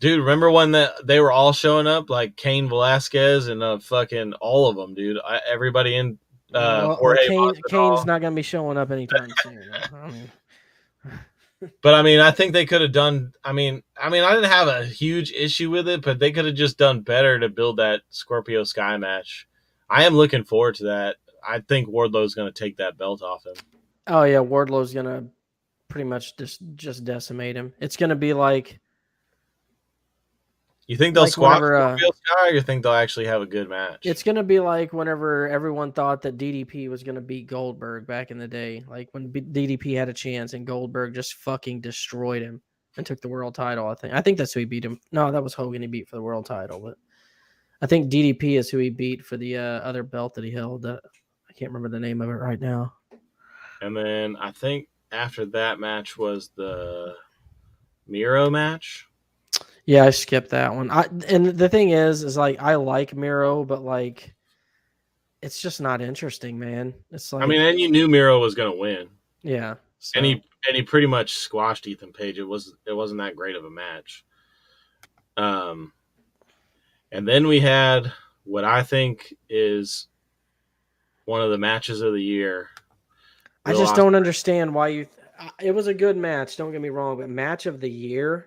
dude, remember when that they were all showing up like Cain Velasquez and uh, fucking all of them, dude. I, everybody in uh, well, Jorge Cain, Cain's not gonna be showing up anytime soon. <laughs> I mean, But I mean, I think they could have done. I mean, I mean, I didn't have a huge issue with it, but they could have just done better to build that Scorpio Sky match. I am looking forward to that. I think Wardlow's going to take that belt off him. oh yeah, Wardlow's gonna pretty much just just decimate him. It's gonna be like You think they'll Like squash whenever, uh, Sky, or you think they'll actually have a good match? It's gonna be like whenever everyone thought that DDP was gonna beat Goldberg back in the day, like when B- DDP had a chance and Goldberg just fucking destroyed him and took the world title. I think. I think that's who he beat him. No, that was Hogan. He beat for the world title, but I think DDP is who he beat for the uh, other belt that he held. Uh, I can't remember the name of it right now. and then I think after that match was the Miro match. Yeah, I skipped that one. I and the thing is, is like I like Miro, but like it's just not interesting, man. It's like I mean, and you knew Miro was going to win, yeah. So. and he and he pretty much squashed Ethan Page. It was it wasn't that great of a match. Um, and then we had what I think is one of the matches of the year. I just don't understand why you. I- It was a good match. Don't get me wrong, but match of the year,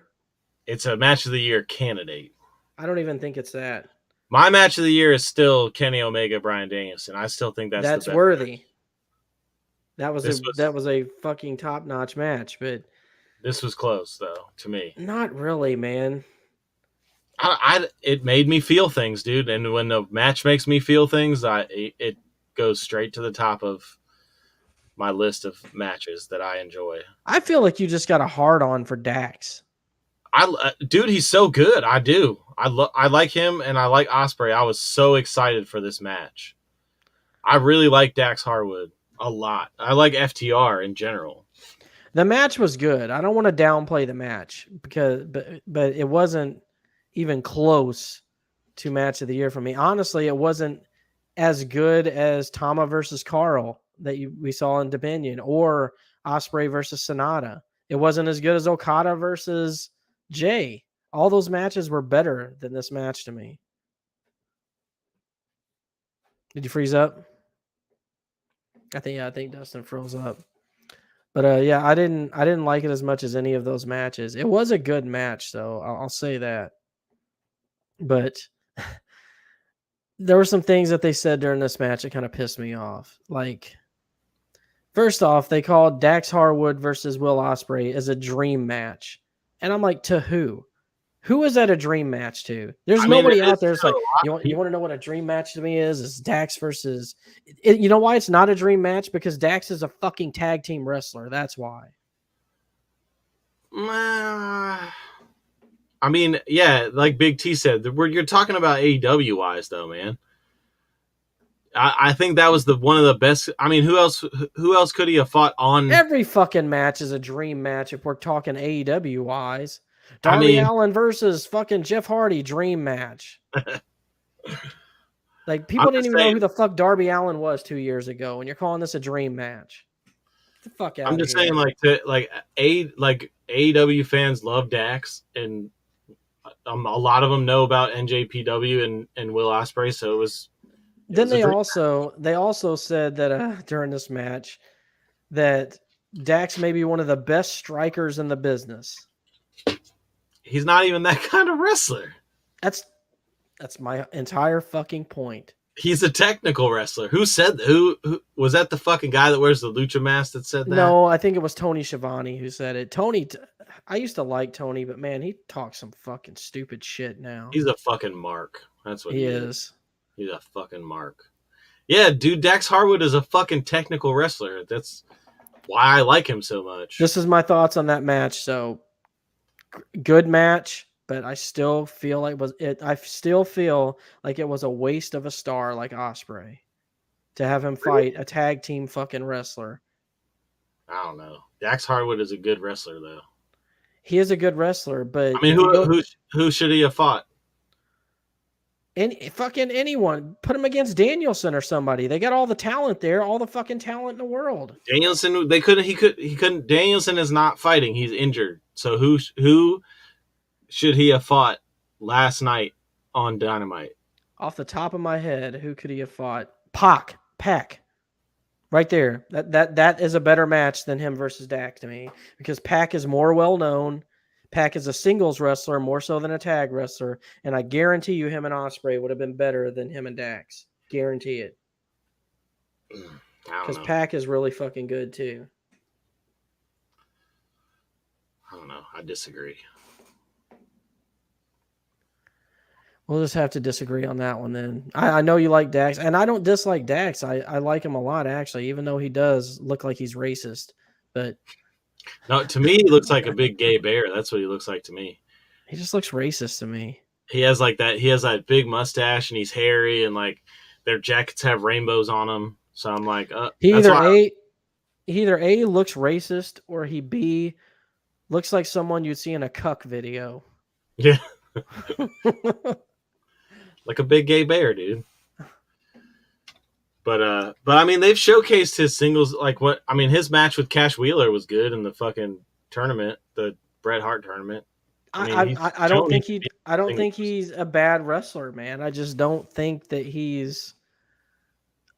It's a match of the year candidate. I don't even think it's that. My match of the year is still Kenny Omega, Bryan Danielson. I still think that's That's, worthy. match. That was This a was- that was a fucking top notch match, but This was close though to me. not really, man. I, I it made me feel things, dude. And when the match makes me feel things, I it, it goes straight to the top of my list of matches that I enjoy. I feel like you just got a hard on for Dax. I uh, dude, he's so good. I do. I lo- I like him and I like Ospreay. I was so excited for this match. I really like Dax Harwood a lot. I like FTR in general. The match was good. I don't want to downplay the match because, but but it wasn't even close to match of the year for me. Honestly, it wasn't as good as Tama versus Karl that you, we saw in Dominion or Ospreay versus SANADA. It wasn't as good as Okada versus Jay. All those matches were better than this match to me. Did you freeze up? I think yeah, I think Dustin froze up. But uh, yeah, I didn't I didn't like it as much as any of those matches. It was a good match, though. I'll, I'll say that. But <laughs> there were some things that they said during this match that kind of pissed me off. Like, first off, they called Dax Harwood versus Will Ospreay as a dream match, and I'm like, to who? Who is that a dream match to? There's I mean, nobody out there. It's like you want you want to know what a dream match to me is? Is Dax versus it, you know why it's not a dream match? Because Dax is a fucking tag team wrestler. That's why. I mean, yeah, like Big T said, we're, you're talking about AEW wise, though, man. I, I think that was the one of the best. I mean, who else? Who else could he have fought on? Every fucking match is a dream match if we're talking AEW wise. I Darby mean- Allen versus fucking Jeff Hardy, dream match. <laughs> like people I'm didn't even know who the fuck Darby Allin was two years ago, and you're calling this a dream match. Get the fuck out. I'm just saying, like, to, like a like AEW fans love Dax, and um, a lot of them know about NJPW and and Will Ospreay. So it was. Then they also they also said that uh, <laughs> during this match that Dax may be one of the best strikers in the business. He's not even that <laughs> kind of wrestler. That's that's my entire fucking point. He's a technical wrestler. Who said who, who was that? The fucking guy that wears the lucha mask that said that. No, I think it was Tony Schiavone who said it. Tony, I used to like Tony, but man, he talks some fucking stupid shit now. He's a fucking mark. That's what he he, is. He's a fucking mark. Yeah, dude, Dax Harwood is a fucking technical wrestler. That's why I like him so much. This is my thoughts on that match. So, good match, but I still feel like was it. I still feel like it was a waste of a star like Ospreay to have him fight a tag team fucking wrestler. I don't know. Dax Harwood is a good wrestler though. He is a good wrestler, but I mean, who who who should he have fought? Any fucking anyone put him against Danielson or somebody. They got all the talent there, all the fucking talent in the world. Danielson, they couldn't. He could. He couldn't. Danielson is not fighting. He's injured. So who who should he have fought last night on Dynamite? Off the top of my head, who could he have fought? Pac, Pac, right there. That that that is a better match than him versus Dax to me because Pac is more well known. Pac is a singles wrestler more so than a tag wrestler, and I guarantee you, him and Ospreay would have been better than him and Dax. Guarantee it, mm, because Pac is really fucking good too. I don't know. I disagree. We'll just have to disagree on that one then. I, I know you like Dax, and I don't dislike Dax. I, I like him a lot actually, even though he does look like he's racist. But No, to me, he looks like a big gay bear. That's what he looks like to me. he just looks racist to me. He has like that. He has that big mustache, and he's hairy, and like their jackets have rainbows on them. So I'm like, uh, He either a he either a looks racist or he b looks like someone you'd see in a cuck video. Yeah. <laughs> <laughs> like a big gay bear, dude. But uh, but I mean, they've showcased his singles. Like what? I mean, his match with Cash Wheeler was good in the fucking tournament, the Bret Hart tournament. I mean, I, I, I, don't think he I don't think he's a bad wrestler, man. I just don't think that he's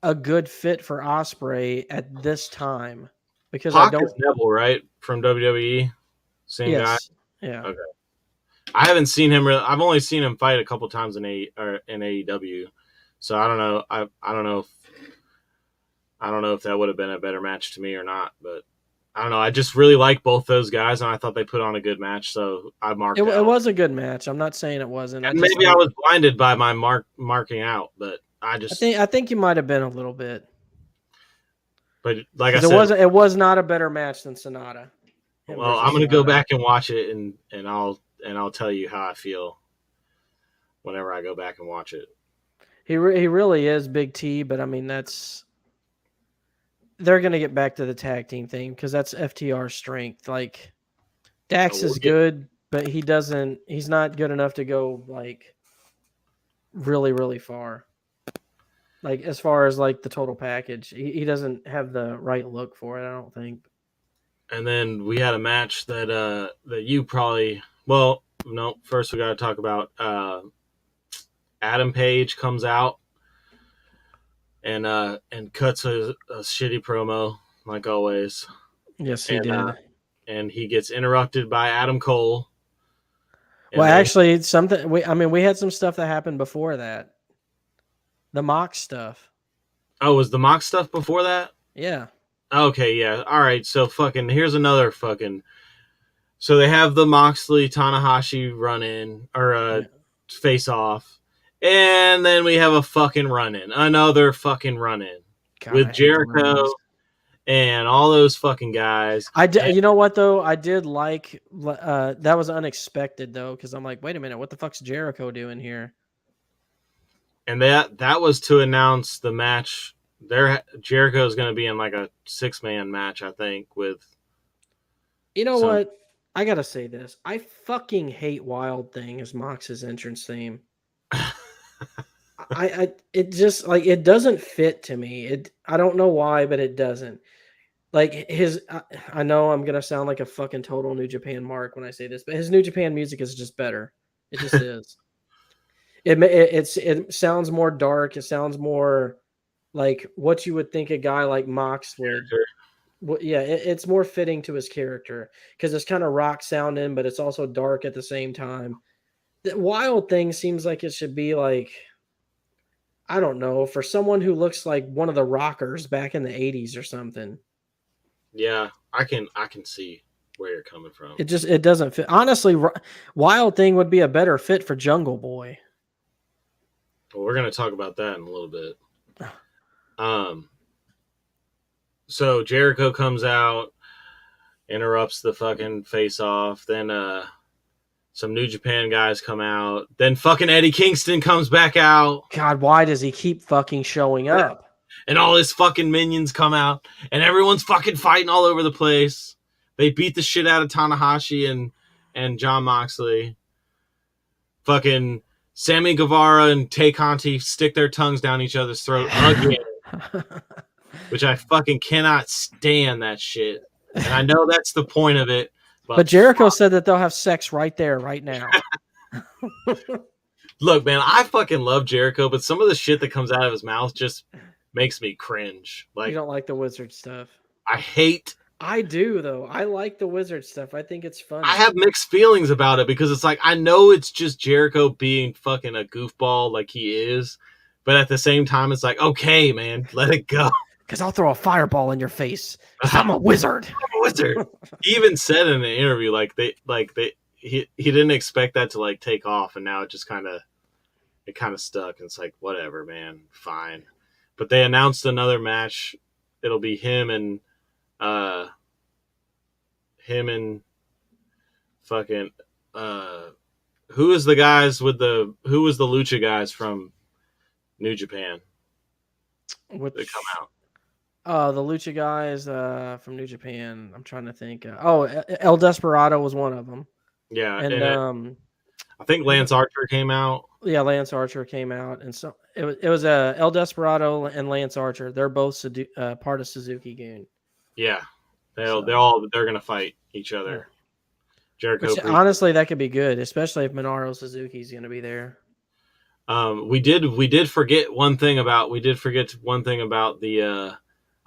a good fit for Ospreay at this time because I don't Neville, right from WWE, same guy. Yeah. Okay. I haven't seen him. Really, I've only seen him fight a couple times in a or in AEW, so I don't know. I I don't know if I don't know if that would have been a better match to me or not. But I don't know. I just really like both those guys, and I thought they put on a good match, so I marked It, it was a good match. I'm not saying it wasn't. I maybe I was blinded by my mark marking out, but I I just. think I think you might have been a little bit. but like I said, it wasn't it was not a better match than SANADA. Well, I'm gonna go back and watch it, and and I'll and I'll tell you how I feel whenever I go back and watch it. He re- he really is Big T, but I mean that's they're gonna get back to the tag team thing because that's FTR's strength. Like Dax is good, but he doesn't. He's not good enough to go like really really far. Like as far as like the total package, he, he doesn't have the right look for it. I don't think. and then we had a match that uh that you probably well no first we got to talk about uh adam page comes out and uh and cuts a, a shitty promo like always Yes, he And, did. uh, and he gets interrupted by adam cole well, they- actually, something. We, I mean, we had some stuff that happened before that. The Mox stuff. oh was the Mox stuff before that Yeah. Okay, yeah. All right. So fucking here's another fucking. So they have the Moxley Tanahashi run in or uh, Yeah. face off, and then we have a fucking run in, another fucking run in with Jericho and all those fucking guys. I did. And- You know what though? I did like. Uh, that was unexpected though, because I'm like, wait a minute, what the fuck's Jericho doing here? And that that was to announce the match. There, Jericho is going to be in like a six man match, I think. With You know So- what? I gotta say this. I fucking hate Wild Thing as Mox's entrance theme. <laughs> I, I it just like it doesn't fit to me. It I don't know why, but it doesn't. Like his, I, I know I'm gonna sound like a fucking total New Japan mark when I say this, but his New Japan music is just better. It just <laughs> is. It, it it's it sounds more dark. It sounds more like what you would think a guy like Mox would. Well, yeah, it, it's more fitting to his character because it's kind of rock sounding, but it's also dark at the same time. The wild thing seems like it should be like, I don't know, for someone who looks like one of the rockers back in the '80s or something. yeah, I can I can see where you're coming from. It just it doesn't fit. Honestly, Wild Thing would be a better fit for Jungle Boy. Well, we're gonna talk about that in a little bit. <sighs> Um. So Jericho comes out, interrupts the fucking face off. Then uh, some New Japan guys come out. Then fucking Eddie Kingston comes back out. God, why does he keep fucking showing up? and all his fucking minions come out, and everyone's fucking fighting all over the place. They beat the shit out of Tanahashi and and Jon Moxley. Fucking Sammy Guevara and Tay Conti stick their tongues down each other's throat <laughs> again, which I fucking cannot stand that shit. And I know that's the point of it. But, but Jericho said that they'll have sex right there, right now. <laughs> Look, man, I fucking love Jericho, but some of the shit that comes out of his mouth just makes me cringe. Like you don't like the wizard stuff. I hate I do though. I like the wizard stuff. I think it's fun. I have mixed feelings about it because it's like I know it's just Jericho being fucking a goofball like he is, but at the same time it's like okay, man, <laughs> let it go. Because I'll throw a fireball in your face. <laughs> I'm a wizard. <laughs> I'm a wizard. he even said in an interview like they like they he he didn't expect that to like take off, and now it just kind of it kind of stuck. And it's like whatever, man, fine. But they announced another match. It'll be him and uh him and fucking uh who is the guys with the who was the lucha guys from New Japan Which, that come out? Uh, the Lucha guys uh, from New Japan. I'm trying to think. Uh, oh, El Desperado was one of them. Yeah, And, and, um, I think Lance Archer came out. yeah, Lance Archer came out, and so it was. It was uh, El Desperado and Lance Archer. They're both uh, part of Suzuki-gun. Yeah, they'll So- they're all they're gonna fight each other. Jericho. Which, honestly, that could be good, especially if Minoru Suzuki's going to be there. Um, we did we did forget one thing about we did forget one thing about the uh,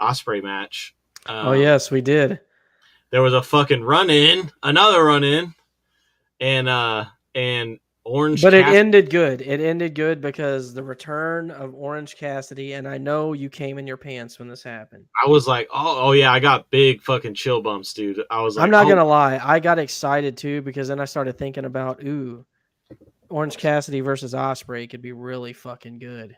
Ospreay match. Um, oh yes, we did. there was a fucking run in, another run in, and uh and Orange. But it ended good. It ended good because the return of Orange Cassidy, and I know you came in your pants when this happened. I was like, oh, oh yeah, I got big fucking chill bumps, dude. I was like, I'm not oh, gonna lie, I got excited too because then I started thinking about ooh, Orange Cassidy versus Ospreay could be really fucking good.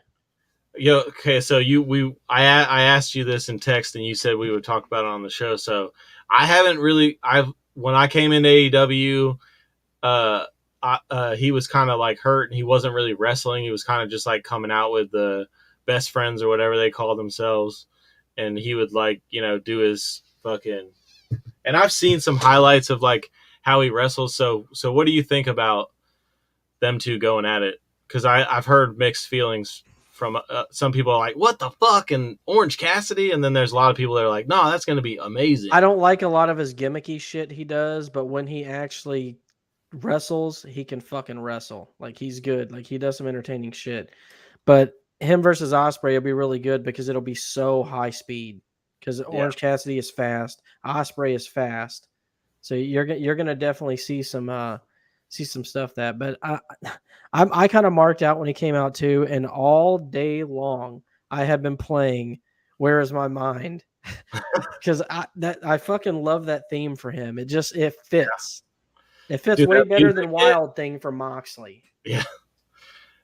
Yo, okay, so you we I I asked you this in text and you said we would talk about it on the show. So I haven't really I've when I came into AEW, uh, I, uh he was kind of like hurt and he wasn't really wrestling. He was kind of just like coming out with the best friends or whatever they call themselves, and he would like you know do his fucking. And I've seen some highlights of like how he wrestles. So so what do you think about them two going at it? Because I I've heard mixed feelings from uh, some people are like, "What the fuck?" and Orange Cassidy, and then there's a lot of people that are like, "No, that's going to be amazing." I don't like a lot of his gimmicky shit he does, but when he actually wrestles, he can fucking wrestle. Like he's good. Like he does some entertaining shit. But him versus Ospreay will be really good because it'll be so high speed. Because Orange Cassidy is fast, Ospreay is fast, so you're you're gonna definitely see some uh see some stuff that. But I I'm, I kind of marked out when he came out too, and all day long I have been playing "Where Is My Mind." <laughs> because I that I fucking love that theme for him. It just it fits. It fits Dude, way better than hit- Wild Thing for Moxley. Yeah,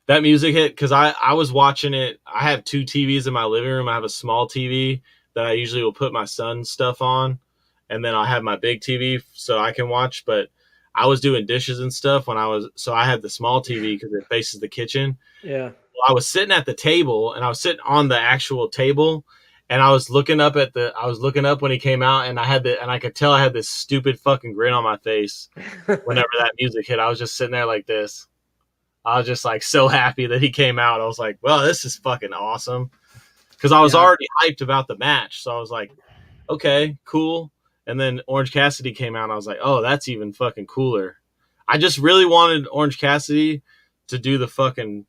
that music hit because I I was watching it. I have two TVs in my living room. I have a small TV that I usually will put my son's stuff on, and then I have my big TV so I can watch. But I was doing dishes and stuff when I was so I had the small TV because it faces the kitchen. Yeah. Well, I was sitting at the table and I was sitting on the actual table and I was looking up at the I was looking up when he came out and I had the and I could tell I had this stupid fucking grin on my face whenever that music hit. I was just sitting there like this. I was just like so happy that he came out. I was like, well, this is fucking awesome. Cause I was Yeah. already hyped about the match. So I was like, okay, cool. And then Orange Cassidy came out and I was like, oh, that's even fucking cooler. I just really wanted Orange Cassidy to do the fucking,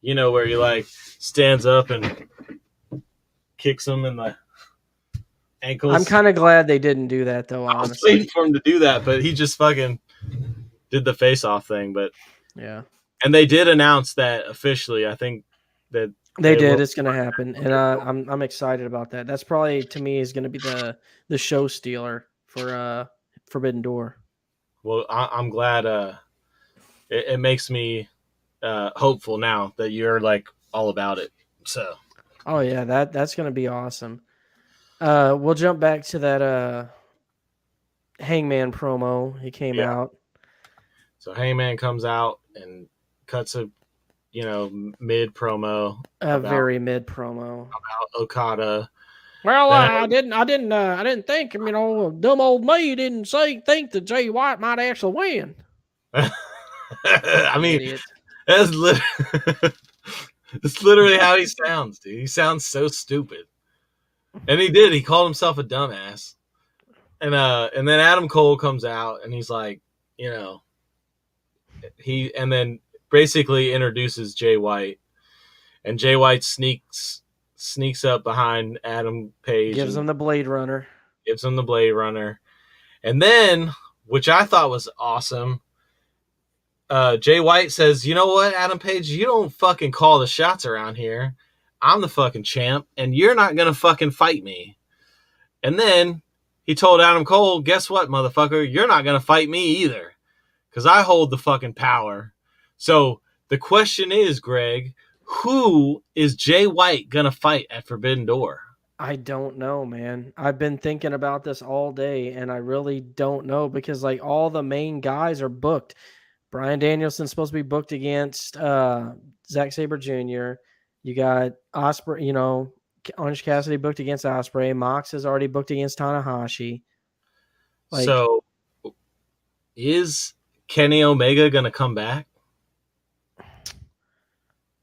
you know, where he like stands up and kicks him in the ankles. I'm kind of glad they didn't do that though. I was Honestly, waiting for him to do that, but he just fucking did the face off thing. But yeah, and they did announce that officially. I think that they They did. will- It's gonna happen, and uh, I'm I'm excited about that. That's probably to me is gonna be the the show stealer for uh Forbidden Door. well, I, I'm glad. Uh, it, it makes me uh hopeful now that you're like all about it. So Oh yeah, that that's gonna be awesome. Uh, we'll jump back to that uh Hangman promo. He came Yeah. out. so Hangman comes out and cuts a you know mid promo A About- very mid promo. about Okada. Well, Then- I, I didn't, I didn't, uh, I didn't think. You know, dumb old me didn't say think that Jay White might actually win. <laughs> I mean, Idiot. that's lit- <laughs> that's literally how he sounds, dude. He sounds so stupid, and he did. He called himself a dumbass, and uh, and then Adam Cole comes out and he's like, you know, he and then basically introduces Jay White, and Jay White sneaks sneaks up behind Adam Page, gives him the Blade Runner. gives him the Blade Runner, and then, which I thought was awesome, uh, Jay White says, "You know what, Adam Page, you don't fucking call the shots around here. I'm the fucking champ, and you're not gonna fucking fight me." And then he told Adam Cole, "Guess what, motherfucker, you're not gonna fight me either, because I hold the fucking power." So the question is, Greg, who is Jay White gonna fight at Forbidden Door? I don't know, man. I've been thinking about this all day, and I really don't know because like all the main guys are booked. Bryan Danielson's supposed to be booked against uh Zack Sabre Jr. You got Ospreay, you know, Orange Cassidy booked against Ospreay. Mox is already booked against Tanahashi. Like- so is Kenny Omega gonna come back?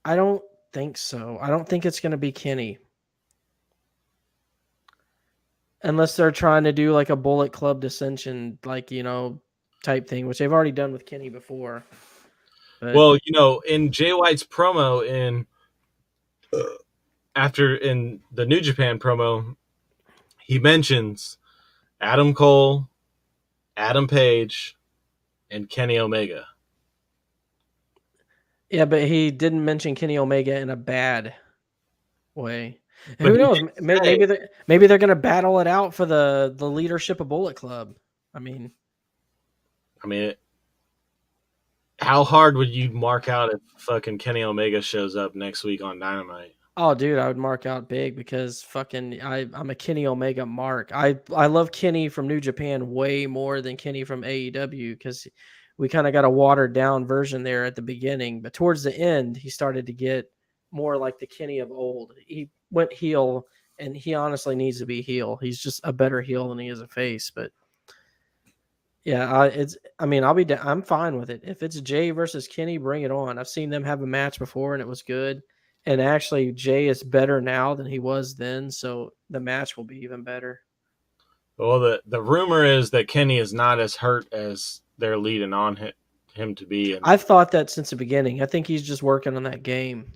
I don't think so. I don't think it's going to be Kenny. Unless they're trying to do like a Bullet Club dissension, like, you know, type thing, which they've already done with Kenny before. But Well, you know, in Jay White's promo in after in the New Japan promo, he mentions Adam Cole, Adam Page, and Kenny Omega. Yeah, but he didn't mention Kenny Omega in a bad way. But Who knows? Maybe, say- maybe they're maybe they're gonna battle it out for the the leadership of Bullet Club. I mean, I mean, it, how hard would you mark out if fucking Kenny Omega shows up next week on Dynamite? Oh, dude, I would mark out big because fucking I I'm a Kenny Omega mark. I I love Kenny from New Japan way more than Kenny from AEW because we kind of got a watered down version there at the beginning, but towards the end he started to get more like the Kenny of old. He went heel, and he honestly needs to be heel. He's just a better heel than he is a face, but. Yeah, I, it's. I mean, I'll be. da- I'm fine with it. If it's Jay versus Kenny, bring it on. I've seen them have a match before, and it was good and actually Jay is better now than he was then, so the match will be even better. Well, the the rumor is that Kenny is not as hurt as they're leading on him, him to be, and I've thought that since the beginning. I think he's just working on that game.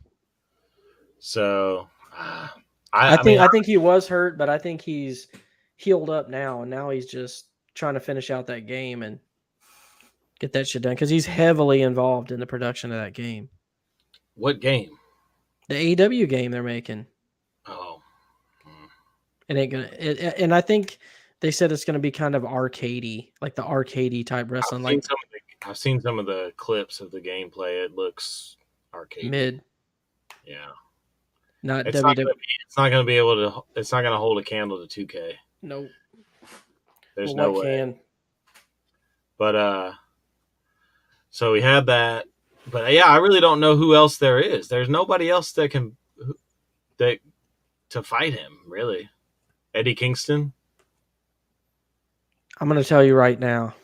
so uh, I, I, I, think mean, I think he was hurt, but I think he's healed up now, and now he's just trying to finish out that game and get that shit done because he's heavily involved in the production of that game, what game? the AEW game they're making. Oh, It ain't gonna, it- and I think they said it's gonna be kind of arcadey, like the arcadey type I've wrestling, seen like some of the I've seen some of the clips of the gameplay. It looks arcade. mid, Yeah, not it's not, WWE. gonna be, it's not gonna be able to. It's not gonna hold a candle to 2K. Nope. There's Well, no way. can? But uh, so we had that. But yeah, I really don't know who else there is. There's nobody else that can that to fight him. Really, Eddie Kingston. I'm gonna tell you right now.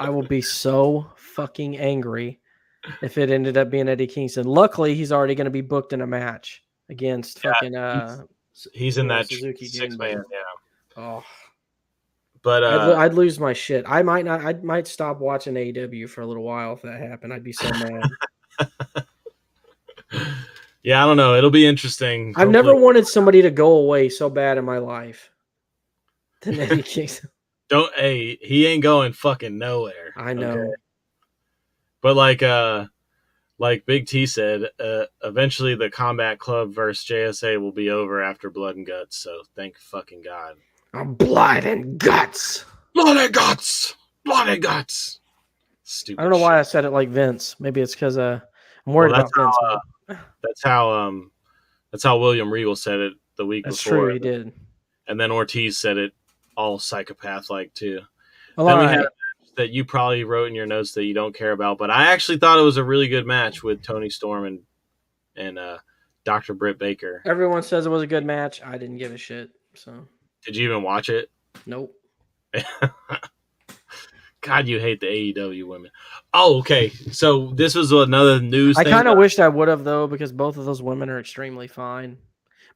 I will be so fucking angry if it ended up being Eddie Kingston. Luckily, he's already gonna be booked in a match against Yeah, fucking uh He's in that Suzuki six man. Yeah, oh but I'd, uh, I'd lose my shit. I might not I might stop watching AEW for a little while if that happened. I'd be so mad. <laughs> yeah, I don't know. It'll be interesting. I've never wanted somebody to go away so bad in my life than <laughs> Eddie Kingston. Don't. Hey, he ain't going fucking nowhere. I know. okay? But like uh like Big T said, uh eventually the Combat Club versus JSA will be over after Blood and Guts, so thank fucking God. I'm blood and guts. Blood and Guts! Blood and Guts! Stupid I don't know why I said it like Vince. Maybe it's because uh, I'm worried Well, about that's Vince. how, man. uh, that's how um that's how William Regal said it the week That's before. true. He did. And then Ortiz said it all psychopath like too. Well, Then we right. had- that you probably wrote in your notes that you don't care about, but I actually thought it was a really good match with Toni Storm and and uh, Dr. Britt Baker. Everyone says it was a good match. I didn't give a shit. So Did you even watch it? nope. <laughs> God, you hate the AEW women. Oh, okay. So this was another news. I kind of wished I would have though, because both of those women are extremely fine.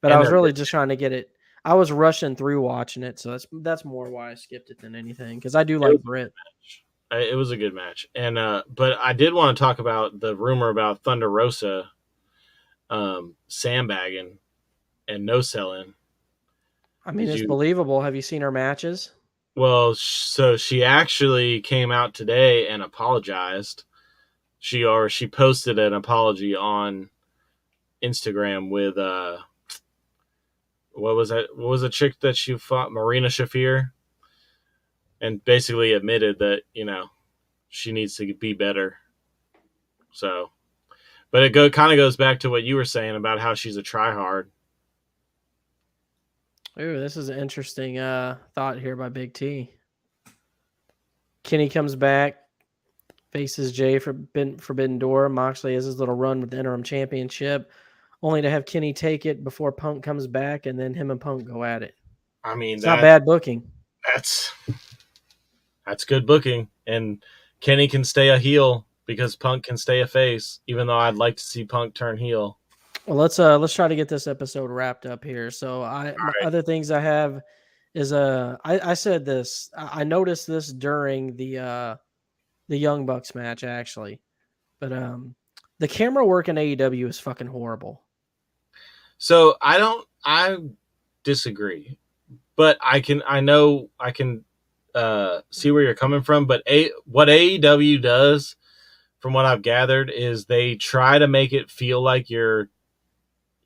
But I was really just trying to get it. I was rushing through watching it, so that's that's more why I skipped it than anything. Because I do like Britt. Uh, It was a good match, and uh, but I did want to talk about the rumor about Thunder Rosa, um, sandbagging, and no selling. I mean, Did it's you- believable. Have you seen her matches? Well, so she actually came out today and apologized. She or she posted an apology on Instagram with uh what was that what was the chick that she fought Marina Shafir and basically admitted that, you know, she needs to be better. So but it go kind of goes back to what you were saying about how she's a tryhard. Ooh, this is an interesting uh, thought here by Big T. Kenny comes back, faces Jay for Forbidden, Door. Moxley has his little run with the interim championship, only to have Kenny take it before Punk comes back, and then him and Punk go at it. I mean, It's that, not bad booking. that's that's good booking and kenny can stay a heel because punk can stay a face even though i'd like to see punk turn heel Well, let's uh let's try to get this episode wrapped up here. So I right. other things I have is uh I, I said this I, I noticed this during the uh the Young Bucks match actually, but um the camera work in AEW is fucking horrible. So i don't i disagree but i can i know i can uh see where you're coming from but a what aew does from what i've gathered is they try to make it feel like you're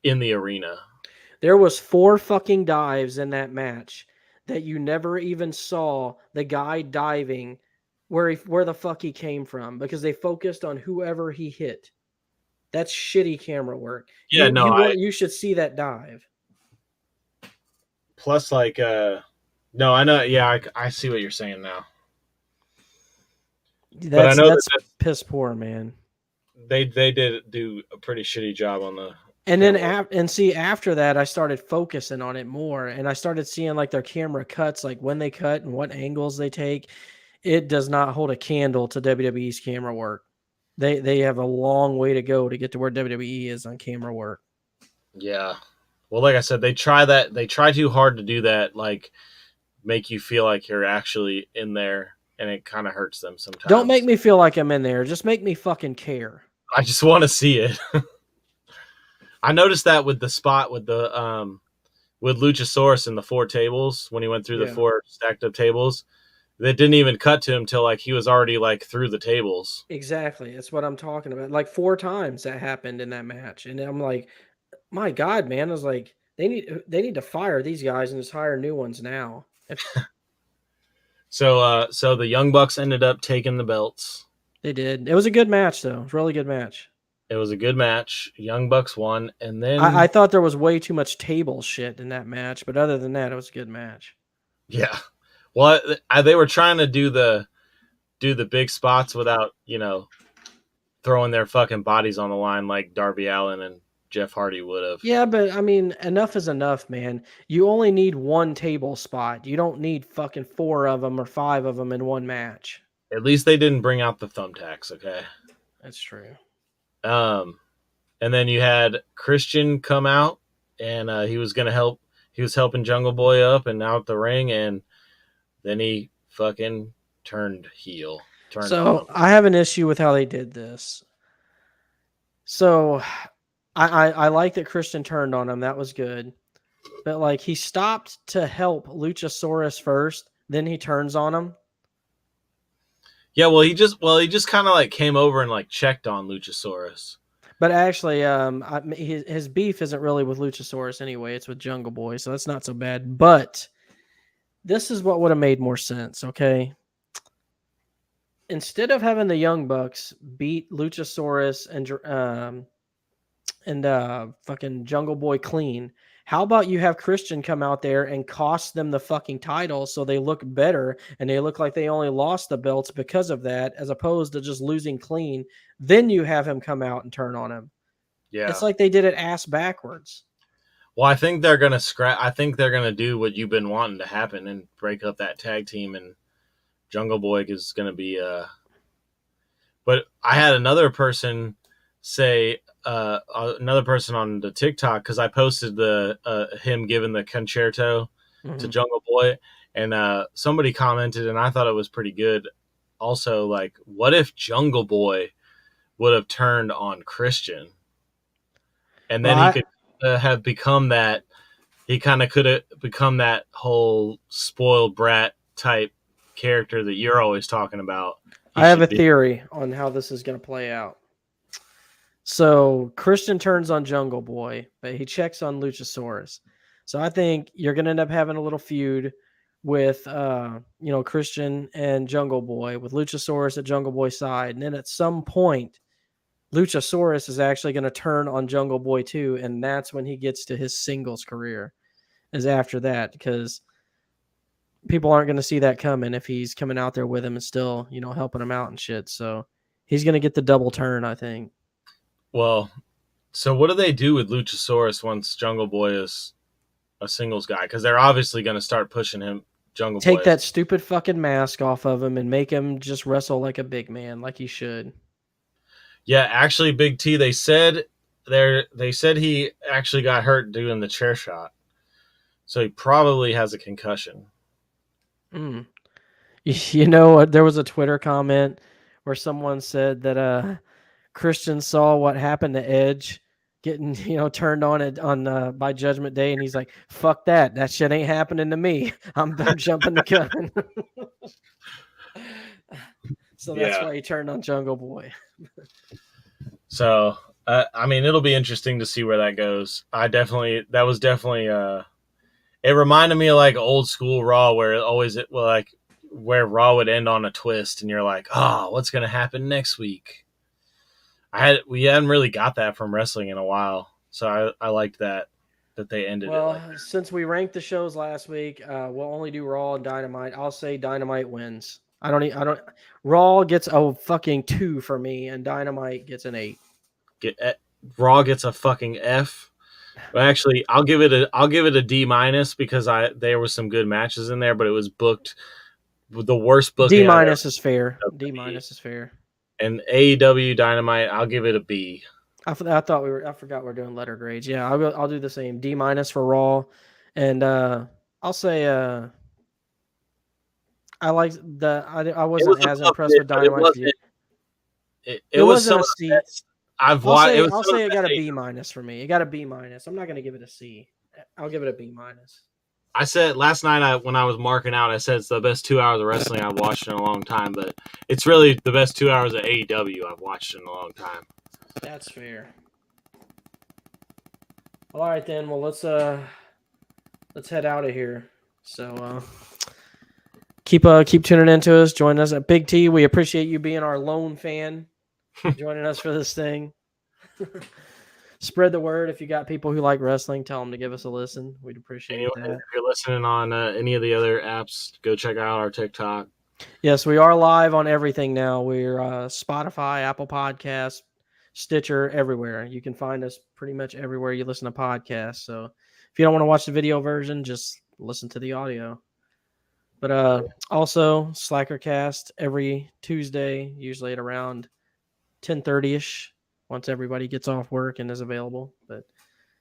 in the arena There was four fucking dives in that match that you never even saw the guy diving where he, where the fuck he came from because they focused on whoever he hit. That's shitty camera work. yeah you, no you, I, you should see that dive. plus like uh no i know yeah i, I see what you're saying now That's, but i know that's that piss poor, man. they they did do a pretty shitty job on the And then ap- and see after that, I started focusing on it more, and I started seeing like their camera cuts, like when they cut and what angles they take. It does not hold a candle to WWE's camera work. They they have a long way to go to get to where WWE is on camera work. Yeah. Well, like I said, they try that. They try too hard to do that. Like, make you feel like you're actually in there, and it kind of hurts them sometimes. Don't make me feel like I'm in there. Just make me fucking care. I just want to see it. <laughs> I noticed that with the spot with the um with Luchasaurus and the four tables when he went through the four stacked up tables. They didn't even cut to him till like he was already like through the tables. Exactly. That's what I'm talking about. Like four times that happened in that match. And I'm like, my God, man. I was like, they need they need to fire these guys and just hire new ones now. So uh so the Young Bucks ended up taking the belts. They did. It was a good match though. It really good match. It was a good match. Young Bucks won, and then I, I thought there was way too much table shit in that match, but other than that, it was a good match. Yeah. Well, I, they were trying to do the do the big spots without, you know, throwing their fucking bodies on the line like Darby Allin and Jeff Hardy would have. Yeah, but I mean, enough is enough, man. You only need one table spot. You don't need fucking four of them or five of them in one match. At least they didn't bring out the thumbtacks, okay? That's true. Um and then you had Christian come out and uh, he was going to help he was helping Jungle Boy up and out the ring and then he fucking turned heel. Turned So I have an issue with how they did this. So I, I I like that Christian turned on him. That was good. But like he stopped to help Luchasaurus first, then he turns on him. Yeah, well, he just well, he just kind of like came over and like checked on Luchasaurus. But actually, um, I, his, his beef isn't really with Luchasaurus anyway. It's with Jungle Boy, so that's not so bad. But this is what would have made more sense. Okay, instead of having the Young Bucks beat Luchasaurus and um and uh fucking Jungle Boy clean, How about you have Christian come out there and cost them the fucking title so they look better and they look like they only lost the belts because of that, as opposed to just losing clean. Then you have him come out and turn on him. Yeah. It's like they did it ass backwards. Well, I think they're gonna scrap. I think they're gonna do what you've been wanting to happen and break up that tag team, and Jungle Boy is gonna be. Uh, but I had another person say, uh, uh, another person on the TikTok because I posted the uh, him giving the con-chair-to to Mhm. Jungle Boy, and uh, somebody commented, and I thought it was pretty good. Also, like, what if Jungle Boy would have turned on Christian, and then Well, I- he could uh, have become that? He kind of could have become that whole spoiled brat type character that you're always talking about. He I have a be- theory on how this is going to play out. So Christian turns on Jungle Boy, but he checks on Luchasaurus. So I think you're going to end up having a little feud with, uh, you know, Christian and Jungle Boy with Luchasaurus at Jungle Boy's side, and then at some point, Luchasaurus is actually going to turn on Jungle Boy too, and that's when he gets to his singles career. Is after that because people aren't going to see that coming if he's coming out there with him and still, you know, helping him out and shit. So he's going to get the double turn, I think. Well, so what do they do with Luchasaurus once Jungle Boy is a singles guy? Because they're obviously going to start pushing him. Jungle Take Boy. that stupid fucking mask off of him and make him just wrestle like a big man, like he should. Yeah, actually, Big T. They said there. They said he actually got hurt doing the chair shot, so he probably has a concussion. Mm. <laughs> You, know, there was a Twitter comment where someone said that uh, Christian saw what happened to Edge getting, <laughs> you know, turned on it on uh, by Judgment Day, and he's like, "Fuck that! That shit ain't happening to me. I'm, I'm jumping the gun." <laughs> so that's Yeah. why he turned on Jungle Boy. So, uh, I mean, it'll be interesting to see where that goes. I definitely that was definitely. Uh, it reminded me of like old school Raw, where it always it well, like where Raw would end on a twist, and you're like, oh, what's gonna happen next week? I had we hadn't really got that from wrestling in a while, so I I liked that that they ended Well, it. Like since we ranked the shows last week, uh, we'll only do Raw and Dynamite. I'll say Dynamite wins. I don't. I don't. Raw gets a fucking two for me, and Dynamite gets an eight. get eh, Raw gets a fucking F. But actually, I'll give it a I'll give it a D minus because I there was some good matches in there, but it was booked the worst booking. D minus is fair. D minus is fair. and AEW Dynamite. I'll give it a B. I, thought we were. I forgot we're doing letter grades. Yeah, I'll go, I'll do the same. D minus for Raw, and uh, I'll say uh, I like the. I, I wasn't was as impressed it, with but it Dynamite. wasn't- It, it, It was wasn't some a of C. the best I've I'll watched. say, it was I'll say it got a B minus for me. It got a B minus. I'm not gonna give it a C. I'll give it a B minus. I said last night I, when I was marking out, I said it's the best two hours of wrestling I've watched in a long time, but it's really the best two hours of AEW I've watched in a long time. That's fair. All right then. Well, let's uh let's head out of here. So uh keep uh keep tuning into us. Join us at Big T. We appreciate you being our lone fan, <laughs> joining us for this thing. Spread the word if you got people who like wrestling. Tell them to give us a listen. We'd appreciate Anyway, that. if you're listening on uh, any of the other apps, go check out our TikTok. Yes, we are live on everything now. We're uh, Spotify, Apple Podcasts, Stitcher, everywhere. You can find us pretty much everywhere you listen to podcasts. So if you don't want to watch the video version, just listen to the audio. But uh, also Slackercast every Tuesday, usually at around ten thirty ish, once everybody gets off work and is available. But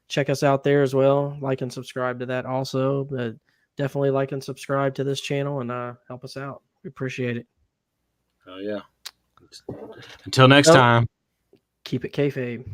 check us out there as well. Like and subscribe to that also. But definitely like and subscribe to this channel and uh, help us out. We appreciate it. Oh yeah. Until next Nope. time. Keep it kayfabe.